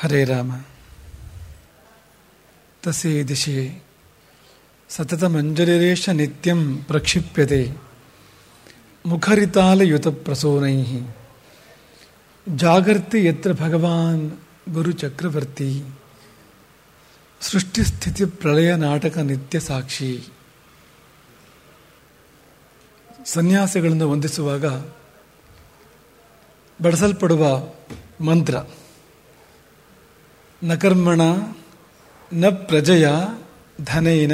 ಹರೇ ರಾಮ. ತಸೇ ದಿಶೆ. ಸತತಮಂಜಲಿರೇಶ ನಿತ್ಯಂ ಪ್ರಕ್ಷಿಪ್ಯತೆ. ಮುಖರಿತಾಲಯುತ ಪ್ರಸೋನೈ ಜಾಗರ್ತಿ ಯತ್ರ ಭಗವಾನ್ ಗುರುಚಕ್ರವರ್ತಿ ಸೃಷ್ಟಿಸ್ಥಿತಿ ಪ್ರಳಯ ನಾಟಕ ನಿತ್ಯ ಸಾಕ್ಷಿ. ಸನ್ಯಾಸಿಗಳನ್ನು ವಂದಿಸುವಾಗ ಬಳಸಲ್ಪಡುವ ಮಂತ್ರ. ನ ಕರ್ಮಣ ನ ಪ್ರಜೆಯ, ಧನೇನ,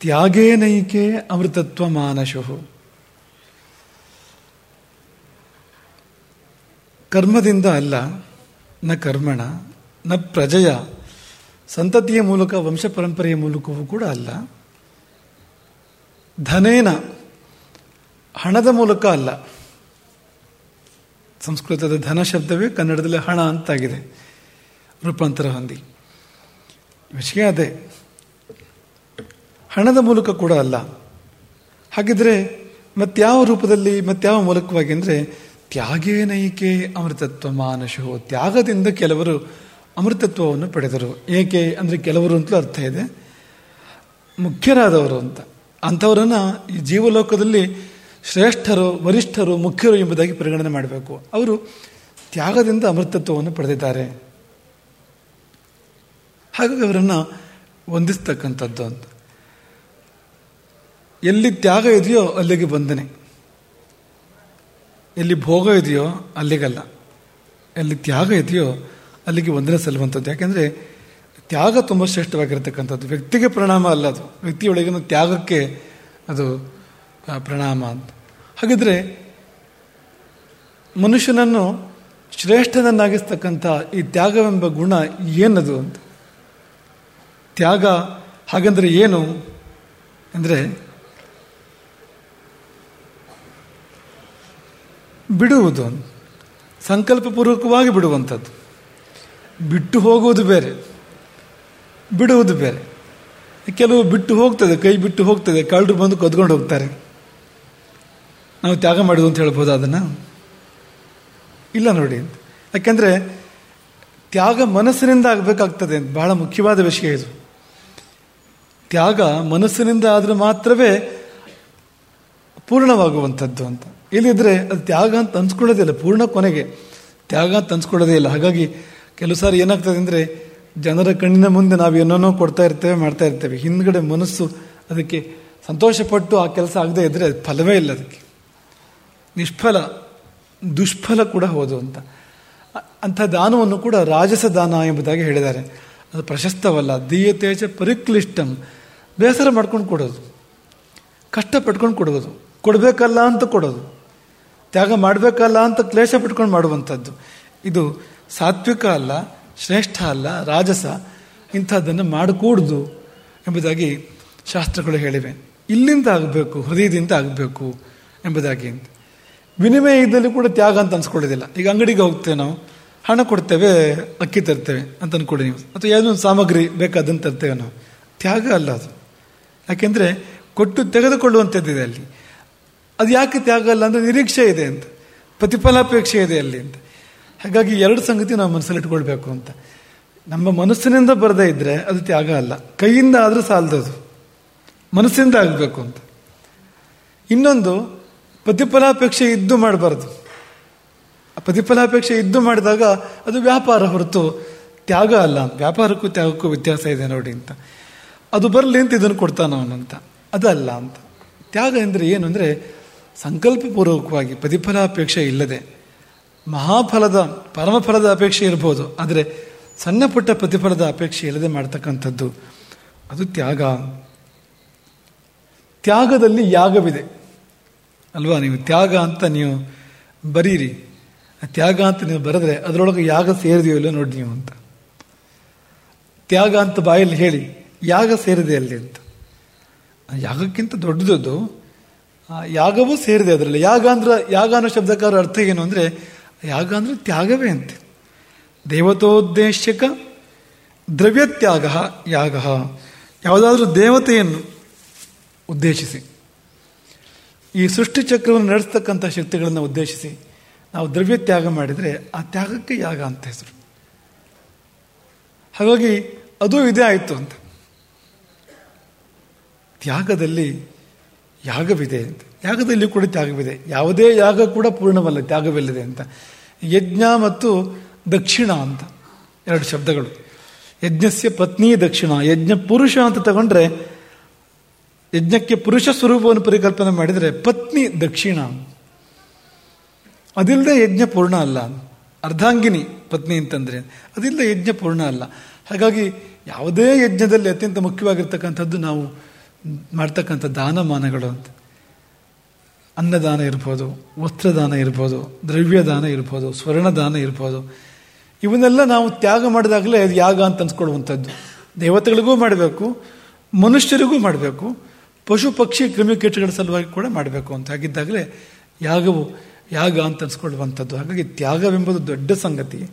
ತ್ಯಾಗೇನೈಕೆ ಅಮೃತತ್ವ ಮಾನಶು ಕರ್ಮದಿಂದ ಅಲ್ಲ, ನ ಕರ್ಮಣ, ನ ಪ್ರಜೆಯ, ಸಂತತಿಯ ಮೂಲಕ, ವಂಶ ಪರಂಪರೆಯ ಮೂಲಕವೂ ಕೂಡ ಅಲ್ಲ. ಧನೇನ, ಹಣದ ಮೂಲಕ ಅಲ್ಲ. ಸಂಸ್ಕೃತದ ಧನ ಶಬ್ದವೇ ಕನ್ನಡದಲ್ಲಿ ಹಣ ಅಂತಾಗಿದೆ. ರೂಪಾಂತರ ಹೊಂದಿ. ವಿಷಯ ಅದೇ. ಹಣದ ಮೂಲಕ ಕೂಡ ಅಲ್ಲ. ಹಾಗಿದ್ರೆ ಮತ್ಯಾವ ರೂಪದಲ್ಲಿ ಮತ್ಯಾವ ಮೂಲಕವಾಗಿ ಅಂದರೆ ತ್ಯಾಗೇನೈಕೆ ಅಮೃತತ್ವ ಮಾನಶು, ತ್ಯಾಗದಿಂದ ಕೆಲವರು ಅಮೃತತ್ವವನ್ನು ಪಡೆದರು. ಏಕೆ ಅಂದರೆ ಕೆಲವರು ಅಂತಲೂ ಅರ್ಥ ಇದೆ. ಮುಖ್ಯರಾದವರು ಅಂತ. ಅಂಥವರನ್ನು ಈ ಜೀವಲೋಕದಲ್ಲಿ ಶ್ರೇಷ್ಠರು, ವರಿಷ್ಠರು, ಮುಖ್ಯರು ಎಂಬುದಾಗಿ ಪರಿಗಣನೆ ಮಾಡಬೇಕು. ಅವರು ತ್ಯಾಗದಿಂದ ಅಮೃತತ್ವವನ್ನು ಪಡೆದಿದ್ದಾರೆ. ಹಾಗಾಗಿ ಅವರನ್ನು ವಂದಿಸ್ತಕ್ಕಂಥದ್ದು ಅಂತ. ಎಲ್ಲಿ ತ್ಯಾಗ ಇದೆಯೋ ಅಲ್ಲಿಗೆ ಬಂಧನೆ ಎಲ್ಲಿ ಭೋಗ ಇದೆಯೋ ಅಲ್ಲಿಗಲ್ಲ. ಎಲ್ಲಿ ತ್ಯಾಗ ಇದೆಯೋ ಅಲ್ಲಿಗೆ ವಂದನೆ ಸಲ್ಲುವಂಥದ್ದು. ಯಾಕೆಂದರೆ ತ್ಯಾಗ ತುಂಬ ಶ್ರೇಷ್ಠವಾಗಿರತಕ್ಕಂಥದ್ದು. ವ್ಯಕ್ತಿಗೆ ಪ್ರಣಾಮ ಅಲ್ಲ ಅದು. ವ್ಯಕ್ತಿಯೊಳಗಿನ ತ್ಯಾಗಕ್ಕೆ ಅದು ಪ್ರಣಾಮ ಅಂತ. ಹಾಗಿದ್ರೆ ಮನುಷ್ಯನನ್ನು ಶ್ರೇಷ್ಠನನ್ನಾಗಿಸ್ತಕ್ಕಂಥ ಈ ತ್ಯಾಗವೆಂಬ ಗುಣ ಏನದು ಅಂತ. ತ್ಯಾಗ ಹಾಗಂದರೆ ಏನು ಅಂದರೆ ಬಿಡುವುದು ಸಂಕಲ್ಪಪೂರ್ವಕವಾಗಿ ಬಿಡುವಂಥದ್ದು. ಬಿಟ್ಟು ಹೋಗುವುದು ಬೇರೆ. ಬಿಡುವುದು ಬೇರೆ. ಕೆಲವು ಬಿಟ್ಟು ಹೋಗ್ತದೆ, ಕೈ ಬಿಟ್ಟು ಹೋಗ್ತದೆ ಕಳ್ಳರು ಬಂದು ಕದ್ಕೊಂಡು ಹೋಗ್ತಾರೆ. ನಾವು ತ್ಯಾಗ ಮಾಡೋದು ಅಂತ ಹೇಳ್ಬೋದು ಅದನ್ನು? ಇಲ್ಲ ನೋಡಿ ಯಾಕೆಂದರೆ ತ್ಯಾಗ ಮನಸ್ಸಿನಿಂದ ಆಗಬೇಕಾಗ್ತದೆ ಅಂತ. ಬಹಳ ಮುಖ್ಯವಾದ ವಿಷಯ ಇದು. ತ್ಯಾಗ ಮನಸ್ಸಿನಿಂದ ಆದರೆ ಮಾತ್ರವೇ ಪೂರ್ಣವಾಗುವಂಥದ್ದು ಅಂತ. ಇಲ್ಲಿದ್ರೆ ಅದು ತ್ಯಾಗ ಅಂತ ಅನ್ಸ್ಕೊಳ್ಳೋದೇ ಇಲ್ಲ, ಪೂರ್ಣ ಕೊನೆಗೆ. ತ್ಯಾಗ ಅಂತ ಅನ್ಸ್ಕೊಳ್ಳೋದೇ ಇಲ್ಲ. ಹಾಗಾಗಿ ಕೆಲವು ಸಾರಿ ಏನಾಗ್ತದೆ ಅಂದರೆ ಜನರ ಕಣ್ಣಿನ ಮುಂದೆ ನಾವು ಏನೋ ಕೊಡ್ತಾ ಇರ್ತೇವೆ, ಮಾಡ್ತಾ ಇರ್ತೇವೆ. ಹಿಂದ್ಗಡೆ ಮನಸ್ಸು ಅದಕ್ಕೆ ಸಂತೋಷಪಟ್ಟು ಆ ಕೆಲಸ ಆಗದೆ ಇದ್ದರೆ ಅದು ಫಲವೇ ಇಲ್ಲ ಅದಕ್ಕೆ. ನಿಷ್ಫಲ, ದುಷ್ಫಲ ಕೂಡ ಹೌದು ಅಂತ. ಅಂಥ ದಾನವನ್ನು ಕೂಡ ರಾಜಸ ದಾನ ಎಂಬುದಾಗಿ ಹೇಳಿದ್ದಾರೆ. ಅದು ಪ್ರಶಸ್ತವಲ್ಲ. ದೀಯತೇಜ ಪರಿಕ್ಲಿಷ್ಟಂ. ಬೇಸರ ಮಾಡ್ಕೊಂಡು ಕೊಡೋದು. ಕಷ್ಟ ಪಟ್ಕೊಂಡು ಕೊಡೋದು. ಕೊಡಬೇಕಲ್ಲ ಅಂತ ಕೊಡೋದು. ತ್ಯಾಗ ಮಾಡಬೇಕಲ್ಲ ಅಂತ ಕ್ಲೇಶ ಪಟ್ಕೊಂಡು ಮಾಡುವಂಥದ್ದು. ಇದು ಸಾತ್ವಿಕ ಅಲ್ಲ, ಶ್ರೇಷ್ಠ ಅಲ್ಲ, ರಾಜಸ. ಇಂಥದ್ದನ್ನು ಮಾಡಕೂಡ್ದು ಎಂಬುದಾಗಿ ಶಾಸ್ತ್ರಗಳು ಹೇಳಿವೆ. ಇಲ್ಲಿಂದ ಆಗಬೇಕು, ಹೃದಯದಿಂದ ಆಗಬೇಕು ಎಂಬುದಾಗಿ ವಿನಿಮಯ ಇದ್ದಲ್ಲಿ ಕೂಡ ತ್ಯಾಗ ಅಂತ ಅನ್ಸ್ಕೊಳ್ಳೋದಿಲ್ಲ. ಈಗ ಅಂಗಡಿಗೆ ಹೋಗ್ತೇವೆ ನಾವು, ಹಣ ಕೊಡ್ತೇವೆ, ಅಕ್ಕಿ ತರ್ತೇವೆ ಅಂತ ಅನ್ಕೊಡಿ ನೀವು. ಅಥವಾ ಯಾವುದೋ ಒಂದು ಸಾಮಗ್ರಿ ಬೇಕಾದಂತ ತರ್ತೇವೆ ನಾವು. ತ್ಯಾಗ ಅಲ್ಲ ಅದು. ಯಾಕೆಂದರೆ ಕೊಟ್ಟು ತೆಗೆದುಕೊಳ್ಳುವಂಥದ್ದಿದೆ ಅಲ್ಲಿ. ಅದು ಯಾಕೆ ತ್ಯಾಗ ಅಲ್ಲ ಅಂದರೆ ನಿರೀಕ್ಷೆ ಇದೆ ಅಂತ. ಪ್ರತಿಫಲಾಪೇಕ್ಷೆ ಇದೆ ಅಲ್ಲಿ ಅಂತ. ಹಾಗಾಗಿ ಎರಡು ಸಂಗತಿ ನಾವು ಮನಸ್ಸಲ್ಲಿ ಇಟ್ಕೊಳ್ಬೇಕು ಅಂತ. ನಮ್ಮ ಮನಸ್ಸಿನಿಂದ ಬರದೇ ಇದ್ದರೆ ಅದು ತ್ಯಾಗ ಅಲ್ಲ. ಕೈಯಿಂದ ಆದರೂ ಸಾಲದದು. ಮನಸ್ಸಿಂದ ಆಗಬೇಕು ಅಂತ. ಇನ್ನೊಂದು, ಪ್ರತಿಫಲಾಪೇಕ್ಷೆ ಇದ್ದು ಮಾಡಬಾರ್ದು. ಪ್ರತಿಫಲಾಪೇಕ್ಷೆ ಇದ್ದು ಮಾಡಿದಾಗ ಅದು ವ್ಯಾಪಾರ ಹೊರತು ತ್ಯಾಗ ಅಲ್ಲ. ವ್ಯಾಪಾರಕ್ಕೂ ತ್ಯಾಗಕ್ಕೂ ವ್ಯತ್ಯಾಸ ಇದೆ ನೋಡಿ ಅಂತ. ಅದು ಬರಲಿ ಅಂತ ಇದನ್ನು ಕೊಡ್ತಾನವನಂತ ಅದಲ್ಲ ಅಂತ. ತ್ಯಾಗ ಅಂದರೆ ಏನು ಅಂದರೆ ಸಂಕಲ್ಪಪೂರ್ವಕವಾಗಿ ಪ್ರತಿಫಲಾಪೇಕ್ಷೆ ಇಲ್ಲದೆ ಮಹಾಫಲದ, ಪರಮಫಲದ ಅಪೇಕ್ಷೆ ಇರ್ಬೋದು, ಆದರೆ ಸಣ್ಣ ಪುಟ್ಟ ಪ್ರತಿಫಲದ ಅಪೇಕ್ಷೆ ಇಲ್ಲದೆ ಮಾಡ್ತಕ್ಕಂಥದ್ದು, ಅದು ತ್ಯಾಗ. ತ್ಯಾಗದಲ್ಲಿ ಯಾಗವಿದೆ. ಅಲ್ವಾ? ನೀವು ತ್ಯಾಗ ಅಂತ ನೀವು ಬರೀರಿ. ತ್ಯಾಗ ಅಂತ ನೀವು ಬರೆದ್ರೆ ಅದರೊಳಗೆ ಯಾಗ ಸೇರಿದೆಯೋ ಇಲ್ಲ ನೋಡಿ ನೀವು ಅಂತ. ತ್ಯಾಗ ಅಂತ ಬಾಯಲ್ಲಿ ಹೇಳಿ. ಯಾಗ ಸೇರಿದೆ ಅಲ್ಲಿ ಅಂತ. ಯಾಗಕ್ಕಿಂತ ದೊಡ್ಡದದು ಯಾಗವೂ ಸೇರಿದೆ ಅದರಲ್ಲಿ. ಯಾಗ ಅಂದ್ರೆ, ಯಾಗ ಅನ್ನೋ ಶಬ್ದಕ್ಕಾರ ಅರ್ಥ ಏನು ಅಂದರೆ, ಯಾಗ ಅಂದರೆ ತ್ಯಾಗವೇ ಅಂತೆ. ದೇವತೋದ್ದೇಶಕ ದ್ರವ್ಯತ್ಯಾಗ ಯಾಗ. ಯಾವುದಾದ್ರೂ ದೇವತೆಯನ್ನು ಉದ್ದೇಶಿಸಿ. ಈ ಸೃಷ್ಟಿ ಚಕ್ರವನ್ನು ನಡೆಸ್ತಕ್ಕಂಥ ಶಕ್ತಿಗಳನ್ನು ಉದ್ದೇಶಿಸಿ ನಾವು ದ್ರವ್ಯ ತ್ಯಾಗ ಮಾಡಿದರೆ ಆ ತ್ಯಾಗಕ್ಕೆ ಯಾಗ ಅಂತ ಹೆಸರು. ಹಾಗಾಗಿ ಅದು ಇದೇ ಆಯಿತು ಅಂತ. ತ್ಯಾಗದಲ್ಲಿ ಯಾಗವಿದೆ ಅಂತ. ಯಾಗದಲ್ಲಿ ಕೂಡ ತ್ಯಾಗವಿದೆ. ಯಾವುದೇ ಯಾಗ ಕೂಡ ಪೂರ್ಣವಲ್ಲ, ತ್ಯಾಗವಿಲ್ಲದೆ ಅಂತ. ಯಜ್ಞ ಮತ್ತು ದಕ್ಷಿಣ ಅಂತ ಎರಡು ಶಬ್ದಗಳು. ಯಜ್ಞಸ್ಯ ಪತ್ನಿ ದಕ್ಷಿಣ. ಯಜ್ಞ ಪುರುಷ ಅಂತ ತಗೊಂಡ್ರೆ, ಯಜ್ಞಕ್ಕೆ ಪುರುಷ ಸ್ವರೂಪವನ್ನು ಪರಿಕಲ್ಪನೆ ಮಾಡಿದರೆ ಪತ್ನಿ ದಕ್ಷಿಣ. ಅದಿಲ್ಲದೆ ಯಜ್ಞ ಪೂರ್ಣ ಅಲ್ಲ. ಅರ್ಧಾಂಗಿನಿ ಪತ್ನಿ ಅಂತಂದ್ರೆ ಅದಿಲ್ಲದೆ ಯಜ್ಞ ಪೂರ್ಣ ಅಲ್ಲ. ಹಾಗಾಗಿ ಯಾವುದೇ ಯಜ್ಞದಲ್ಲಿ ಅತ್ಯಂತ ಮುಖ್ಯವಾಗಿರ್ತಕ್ಕಂಥದ್ದು ನಾವು ಮಾಡ್ತಕ್ಕಂಥ ದಾನಮಾನಗಳು ಅಂತ. ಅನ್ನದಾನ ಇರ್ಬೋದು, ವಸ್ತ್ರದಾನ ಇರ್ಬೋದು, ದ್ರವ್ಯದಾನ ಇರ್ಬೋದು, ಸ್ವರ್ಣದಾನ ಇರ್ಬೋದು. ಇವನ್ನೆಲ್ಲ ನಾವು ತ್ಯಾಗ ಮಾಡಿದಾಗಲೇ ಅದು ಯಾಗ ಅಂತ ಅನ್ಸ್ಕೊಳ್ಳುವಂಥದ್ದು. ದೇವತೆಗಳಿಗೂ ಮಾಡಬೇಕು, ಮನುಷ್ಯರಿಗೂ ಮಾಡಬೇಕು, ಪಶು ಪಕ್ಷಿ ಕ್ರಿಮಿಕೀಟಗಳ ಸಲುವಾಗಿ ಕೂಡ ಮಾಡಬೇಕು ಅಂತ. ಹಾಗಿದ್ದಾಗಲೇ ಯಾಗವು ಯಾಗ ಅಂತ ಅನ್ಸ್ಕೊಳ್ಳುವಂಥದ್ದು. ಹಾಗಾಗಿ ತ್ಯಾಗವೆಂಬುದು ದೊಡ್ಡ ಸಂಗತಿ.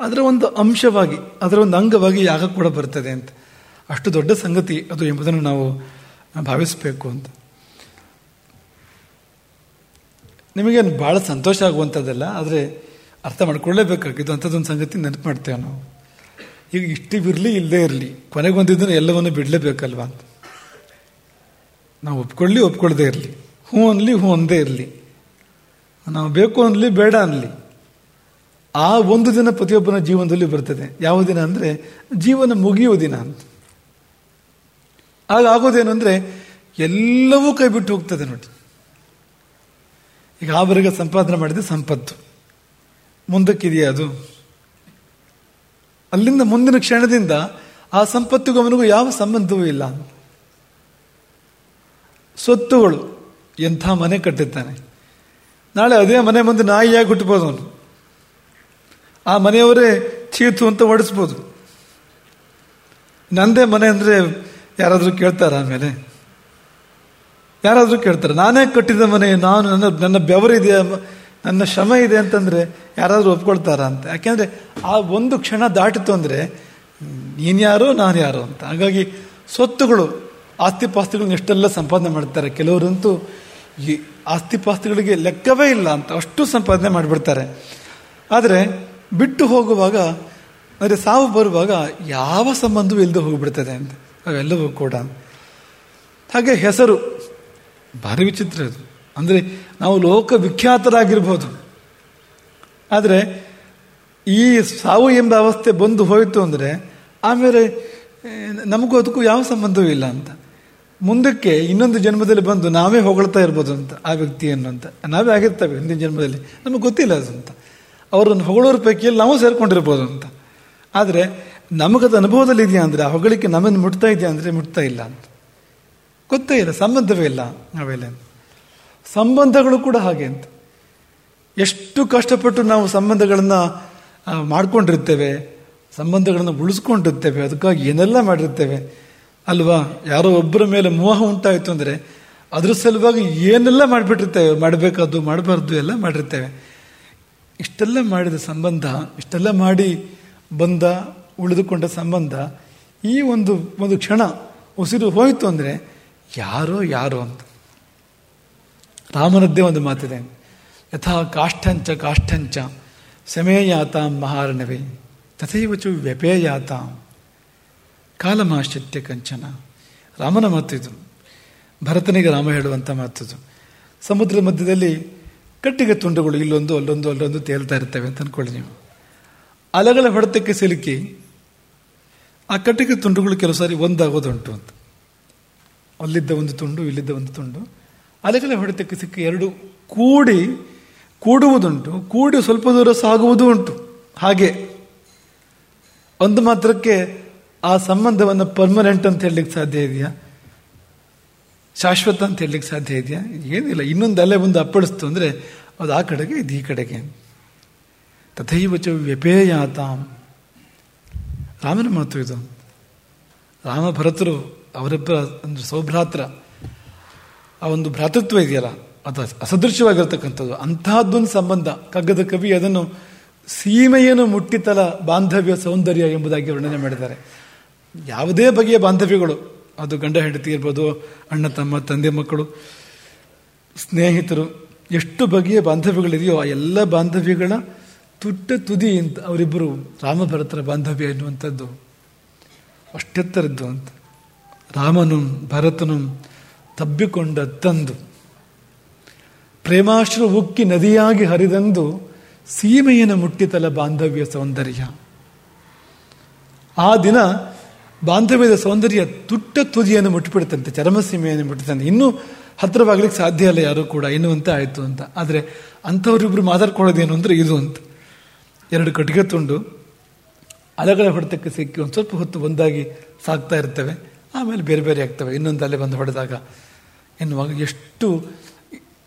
ಅದರ ಒಂದು ಅಂಶವಾಗಿ, ಅದರ ಒಂದು ಅಂಗವಾಗಿ ಯಾಗ ಕೂಡ ಬರ್ತದೆ ಅಂತ. ಅಷ್ಟು ದೊಡ್ಡ ಸಂಗತಿ ಅದು ಎಂಬುದನ್ನು ನಾವು ಭಾವಿಸಬೇಕು ಅಂತ. ನಿಮಗೇನು ಭಾಳ ಸಂತೋಷ ಆಗುವಂಥದ್ದಲ್ಲ, ಆದರೆ ಅರ್ಥ ಮಾಡ್ಕೊಳ್ಳೇಬೇಕಾಗಿದ್ದು ಅಂಥದ್ದೊಂದು ಸಂಗತಿ ನೆನಪು ಮಾಡ್ತೇವೆ ನಾವು. ಈಗ ಇಷ್ಟಿವಿರಲಿ ಇಲ್ಲದೇ ಇರಲಿ ಕೊನೆಗೊಂದಿದ್ದನ್ನು ಎಲ್ಲವನ್ನು ಬಿಡಲೇಬೇಕಲ್ವ ಅಂತ. ನಾವು ಒಪ್ಕೊಳ್ಳಿ, ಒಪ್ಕೊಳ್ಳದೆ ಇರಲಿ. ಹ್ಞೂ ಅನ್ಲಿ, ಹ್ಞೂ ಅಂದೇ ಇರಲಿ. ನಾವು ಬೇಕು ಅನ್ಲಿ, ಬೇಡ ಅನ್ಲಿ. ಆ ಒಂದು ದಿನ ಪ್ರತಿಯೊಬ್ಬನ ಜೀವನದಲ್ಲಿ ಬರ್ತದೆ. ಯಾವ ದಿನ ಅಂದರೆ ಜೀವನ ಮುಗಿಯುವ ದಿನ ಅಂತ. ಆಗ ಆಗೋದೇನು ಅಂದರೆ ಎಲ್ಲವೂ ಕೈ ಬಿಟ್ಟು ಹೋಗ್ತದೆ ನೋಡಿ. ಈಗ ಆವರೆಗೆ ಸಂಪಾದನೆ ಮಾಡಿದ ಸಂಪತ್ತು. ಮುಂದಕ್ಕಿದೆಯಾ ಅದು? ಅಲ್ಲಿಂದ ಮುಂದಿನ ಕ್ಷಣದಿಂದ ಆ ಸಂಪತ್ತಿಗೂ ಅವನಿಗೂ ಯಾವ ಸಂಬಂಧವೂ ಇಲ್ಲ. ಸ್ವತ್ತುಗಳು ಎಂಥ ಮನೆ ಕಟ್ಟಿದ್ದಾನೆ ನಾಳೆ ಅದೇ ಮನೆ ಮುಂದೆ ನಾಯಿಯಾಗಿ ಹುಟ್ಟಬೋದು ಅವನು. ಆ ಮನೆಯವರೇ ಚೀತು ಅಂತ ಓಡಿಸ್ಬೋದು. ನಂದೇ ಮನೆ ಅಂದರೆ ಯಾರಾದರೂ ಕೇಳ್ತಾರ ಆಮೇಲೆ? ಯಾರಾದರೂ ಕೇಳ್ತಾರೆ, ನಾನೇ ಕಟ್ಟಿದ ಮನೆ, ನಾನು ನನ್ನ ನನ್ನ ಬೆವರಿದೆ ನನ್ನ ಶ್ರಮ ಇದೆ ಅಂತಂದರೆ ಯಾರಾದರೂ ಒಪ್ಕೊಳ್ತಾರ ಅಂತ. ಯಾಕೆಂದರೆ ಆ ಒಂದು ಕ್ಷಣ ದಾಟಿತು ಅಂದರೆ, ನೀನು ಯಾರೋ, ನಾನು ಯಾರು ಅಂತ. ಹಾಗಾಗಿ ಸ್ವತ್ತುಗಳು ಆಸ್ತಿ ಪಾಸ್ತಿಗಳನ್ನ ಎಷ್ಟೆಲ್ಲ ಸಂಪಾದನೆ ಮಾಡ್ತಾರೆ. ಕೆಲವರಂತೂ ಈ ಆಸ್ತಿ ಪಾಸ್ತಿಗಳಿಗೆ ಲೆಕ್ಕವೇ ಇಲ್ಲ ಅಂತ, ಅಷ್ಟು ಸಂಪಾದನೆ ಮಾಡಿಬಿಡ್ತಾರೆ. ಆದರೆ ಬಿಟ್ಟು ಹೋಗುವಾಗ ಅಂದರೆ ಸಾವು ಬರುವಾಗ ಯಾವ ಸಂಬಂಧವೂ ಇಲ್ಲದೆ ಹೋಗಿಬಿಡ್ತದೆ ಅಂತ. ಅವೆಲ್ಲವೂ ಕೂಡ. ಹಾಗೆ ಹೆಸರು, ಭಾರಿ ವಿಚಿತ್ರ ಅದು. ಅಂದರೆ ನಾವು ಲೋಕ ವಿಖ್ಯಾತರಾಗಿರ್ಬೋದು ಆದರೆ ಈ ಸಾವು ಎಂಬ ಅವಸ್ಥೆ ಬಂದು ಹೋಯಿತು ಅಂದರೆ ಆಮೇಲೆ ನಮಗೂ ಅದಕ್ಕೂ ಯಾವ ಸಂಬಂಧವೂ ಇಲ್ಲ ಅಂತ. ಮುಂದಕ್ಕೆ ಇನ್ನೊಂದು ಜನ್ಮದಲ್ಲಿ ಬಂದು ನಾವೇ ಹೊಗಳ್ತಾ ಇರ್ಬೋದು ಅಂತ ಆ ವ್ಯಕ್ತಿಯನ್ನು ಅಂತ. ನಾವೇ ಆಗಿರ್ತೇವೆ ಹಿಂದಿನ ಜನ್ಮದಲ್ಲಿ. ನಮಗೆ ಗೊತ್ತಿಲ್ಲ ಅದು ಅಂತ. ಅವರನ್ನು ಹೊಗಳೋರ ಪೈಕಿಯಲ್ಲಿ ನಾವು ಸೇರ್ಕೊಂಡಿರ್ಬೋದು ಅಂತ. ಆದರೆ ನಮಗದು ಅನುಭವದಲ್ಲಿ ಇದೆಯಾ ಅಂದರೆ, ಆ ಹೊಗಳಿಕೆ ನಮ್ಮನ್ನು ಮುಟ್ತಾ ಇದೆಯಾ ಅಂದರೆ ಮುಟ್ತಾ ಇಲ್ಲ ಅಂತ. ಗೊತ್ತೇ ಇಲ್ಲ, ಸಂಬಂಧವೇ ಇಲ್ಲ ಅವೆಲ್ಲ ಸಂಬಂಧಗಳು ಕೂಡ ಹಾಗೆ ಅಂತ. ಎಷ್ಟು ಕಷ್ಟಪಟ್ಟು ನಾವು ಸಂಬಂಧಗಳನ್ನು ಮಾಡಿಕೊಂಡಿರ್ತೇವೆ, ಸಂಬಂಧಗಳನ್ನು ಉಳಿಸ್ಕೊಂಡಿರ್ತೇವೆ, ಅದಕ್ಕಾಗಿ ಏನೆಲ್ಲ ಮಾಡಿರ್ತೇವೆ. ಅಲ್ವಾ, ಯಾರೋ ಒಬ್ಬರ ಮೇಲೆ ಮೋಹ ಉಂಟಾಯಿತು ಅಂದರೆ, ಅದ್ರ ಸಲುವಾಗಿ ಏನೆಲ್ಲ ಮಾಡಿಬಿಟ್ಟಿರ್ತೇವೆ, ಮಾಡಬೇಕಾದ್ದು, ಮಾಡಬಾರ್ದು ಎಲ್ಲ ಮಾಡಿರ್ತೇವೆ. ಇಷ್ಟೆಲ್ಲ ಮಾಡಿದ ಸಂಬಂಧ, ಇಷ್ಟೆಲ್ಲ ಮಾಡಿ ಬಂದ ಉಳಿದುಕೊಂಡ ಸಂಬಂಧ ಈ ಒಂದು ಒಂದು ಕ್ಷಣ ಉಸಿರು ಹೋಯಿತು ಅಂದರೆ ಯಾರೋ ಯಾರೋ ಅಂತ. ರಾಮನದ್ದೇ ಒಂದು ಮಾತಿದೆ. ಯಥಾ ಕಾಷ್ಠಂಚ ಕಾಷ್ಠಂಚ ಸಮೇಯಾತಾಂ ಮಹಾರಣವೇ, ತಥೈವಚು ವ್ಯಪೇಯಾತಾಂ. ಕಾಲಮಾಶ್ಚಿತ್ಯ ಕಂಚನ. ರಾಮನ ಮಾತು ಇದು. ಭರತನಿಗೆ ರಾಮ ಹೇಳುವಂಥ ಮಾತಿದು ಸಮುದ್ರದ ಮಧ್ಯದಲ್ಲಿ ಕಟ್ಟಿಗೆ ತುಂಡುಗಳು ಇಲ್ಲೊಂದು, ಅಲ್ಲೊಂದು ಅಲ್ಲೊಂದು ತೇಲ್ತಾ ಇರ್ತವೆ ಅಂತ ಅನ್ಕೊಳ್ಳಿ ನೀವು. ಅಲೆಗಳ ಹೊಡೆತಕ್ಕೆ ಸಿಲುಕಿ ಆ ಕಟ್ಟಿಗೆ ತುಂಡುಗಳು ಕೆಲವು ಸಾರಿ ಒಂದಾಗೋದುಂಟು ಅಂತ. ಅಲ್ಲಿದ್ದ ಒಂದು ತುಂಡು, ಇಲ್ಲಿದ್ದ ಒಂದು ತುಂಡು. ಅಲೆಗಳ ಹೊಡೆತಕ್ಕೆ ಸಿಕ್ಕಿ ಎರಡು ಕೂಡಿ ಕೂಡುವುದುಂಟು. ಕೂಡಿ ಸ್ವಲ್ಪ ದೂರ ಸಾಗುವುದು ಉಂಟು. ಹಾಗೆ. ಒಂದು ಮಾತ್ರಕ್ಕೆ ಆ ಸಂಬಂಧವನ್ನು ಪರ್ಮನೆಂಟ್ ಅಂತ ಹೇಳಲಿಕ್ಕೆ ಸಾಧ್ಯ ಇದೆಯಾ? ಶಾಶ್ವತ ಅಂತ ಹೇಳಲಿಕ್ಕೆ ಸಾಧ್ಯ ಇದೆಯಾ? ಏನಿಲ್ಲ. ಇನ್ನೊಂದು ಅಲೆ ಒಂದು ಅಪ್ಪಳಿಸ್ತು ಅಂದರೆ ಅದು ಆ ಕಡೆಗೆ ಇದು ಈ ಕಡೆಗೆ. ತಥೈವಚ ವ್ಯಪೇಯಾತಾಂ. ರಾಮನ ಮಾತು ಇದು. ರಾಮ ಭರತರು ಅವರಿಬ್ಬರ ಅಂದರೆ ಸೌಭ್ರಾತ್ರ, ಆ ಒಂದು ಭ್ರಾತೃತ್ವ ಇದೆಯಲ್ಲ, ಅದು ಅಸದೃಶ್ಯವಾಗಿರ್ತಕ್ಕಂಥದ್ದು. ಅಂತಹದ್ದೊಂದು ಸಂಬಂಧ, ಕಗ್ಗದ ಕವಿ ಅದನ್ನು ಸೀಮೆಯನ್ನು ಮುಟ್ಟಿತಲ ಬಾಂಧವ್ಯ ಸೌಂದರ್ಯ ಎಂಬುದಾಗಿ ವರ್ಣನೆ ಮಾಡಿದ್ದಾರೆ. ಯಾವುದೇ ಬಗೆಯ ಬಾಂಧವ್ಯಗಳು, ಅದು ಗಂಡ ಹೆಂಡತಿ ಇರ್ಬೋದು, ಅಣ್ಣ ತಮ್ಮ, ತಂದೆ ಮಕ್ಕಳು, ಸ್ನೇಹಿತರು, ಎಷ್ಟು ಬಗೆಯ ಬಾಂಧವ್ಯಗಳಿದೆಯೋ ಆ ಎಲ್ಲ ಬಾಂಧವ್ಯಗಳ ತುಟ್ಟ ತುದಿ ಅಂತ ಅವರಿಬ್ಬರು ರಾಮಭರತರ ಬಾಂಧವ್ಯ ಎನ್ನುವಂಥದ್ದು. ಅಷ್ಟೆತ್ತರದ್ದು ಅಂತ. ರಾಮನು ಭರತನು ತಬ್ಬಿಕೊಂಡ ತಂದು ಪ್ರೇಮಾಶ್ರ ಉಕ್ಕಿ ನದಿಯಾಗಿ ಹರಿದಂದು ಸೀಮೆಯನ್ನು ಮುಟ್ಟಿತಲ ಬಾಂಧವ್ಯ ಸೌಂದರ್ಯ. ಆ ದಿನ ಬಾಂಧವ್ಯದ ಸೌಂದರ್ಯ ತುಟ್ಟ ತುದಿಯನ್ನು ಮುಟ್ಟಿಬಿಡುತ್ತಂತೆ ಚರಮಸೀಮೆಯನ್ನು ಮುಟ್ಟಿದಂತೆ. ಇನ್ನೂ ಹತ್ತಿರವಾಗ್ಲಿಕ್ಕೆ ಸಾಧ್ಯ ಇಲ್ಲ ಯಾರು ಕೂಡ, ಎನ್ನುವಂತೆ ಆಯಿತು ಅಂತ. ಆದರೆ ಅಂಥವರಿಬ್ಬರು ಮಾತಾಡ್ಕೊಳ್ಳೋದೇನು ಅಂದರೆ ಇದು ಅಂತ. ಎರಡು ಕಟ್ಟಿಗೆ ತುಂಡು ಅಲೆಗಳ ಹೊಡೆತಕ್ಕೆ ಸಿಕ್ಕಿ ಒಂದು ಸ್ವಲ್ಪ ಹೊತ್ತು ಒಂದಾಗಿ ಸಾಕ್ತಾ ಇರ್ತವೆ, ಆಮೇಲೆ ಬೇರೆ ಬೇರೆ ಆಗ್ತವೆ. ಇನ್ನೊಂದು ಅಲೆ ಬಂದು ಹೊಡೆದಾಗ ಎನ್ನುವಾಗ ಎಷ್ಟು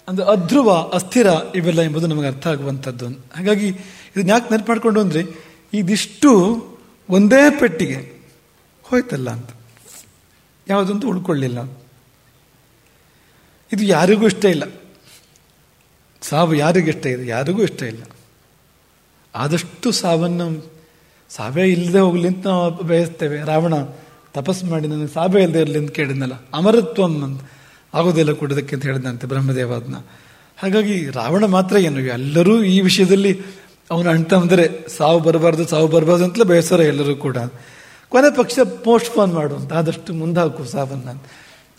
ಅಂದರೆ ಅಧ್ರುವ, ಅಸ್ಥಿರ ಇವೆಲ್ಲ ಎಂಬುದು ನಮಗೆ ಅರ್ಥ ಆಗುವಂಥದ್ದು. ಹಾಗಾಗಿ ಇದನ್ನ ಯಾಕೆ ನೆನಪು ಮಾಡಿಕೊಂಡು ಅಂದರೆ ಇದಿಷ್ಟು ಒಂದೇ ಪೆಟ್ಟಿಗೆ ಹೋಯ್ತಲ್ಲ ಅಂತ. ಯಾವುದಂತೂ ಉಳ್ಕೊಳ್ಳಿಲ್ಲ. ಇದು ಯಾರಿಗೂ ಇಷ್ಟ ಇಲ್ಲ. ಸಾವು ಯಾರಿಗೂ ಇಷ್ಟ ಇದೆ ಯಾರಿಗೂ ಇಷ್ಟ ಇಲ್ಲ. ಆದಷ್ಟು ಸಾವನ್ನು ಸಾವೇ ಇಲ್ಲದೆ ಹೋಗ್ಲಿ ಅಂತ ನಾವು ಬಯಸ್ತೇವೆ. ರಾವಣ ತಪಸ್ಸು ಮಾಡಿ ನನಗೆ ಸಾವೇ ಇಲ್ಲದೆ ಇರಲಿ ಅಂತ ಕೇಳಿದ್ನಲ್ಲ, ಅಮರತ್ವಂ ಅಂತ ಆಗೋದಿಲ್ಲ ಕೊಡೋದಕ್ಕೆ ಅಂತ ಹೇಳಿದಂತೆ ಬ್ರಹ್ಮದೇವ ಅದನ್ನ ಹಾಗಾಗಿ ರಾವಣ ಮಾತ್ರ ಏನು, ಎಲ್ಲರೂ ಈ ವಿಷಯದಲ್ಲಿ ಅವನು ಅಂತಂದರೆ ಸಾವು ಬರಬಾರ್ದು ಸಾವು ಬರಬಾರ್ದು ಅಂತಲೇ ಬಯಸೋರ ಎಲ್ಲರೂ ಕೂಡ. ಕೊನೆ ಪಕ್ಷ ಪೋಸ್ಟ್ಪೋನ್ ಮಾಡುವಂತ ಆದಷ್ಟು ಮುಂದಾಕು ಸಾವನ್ನ.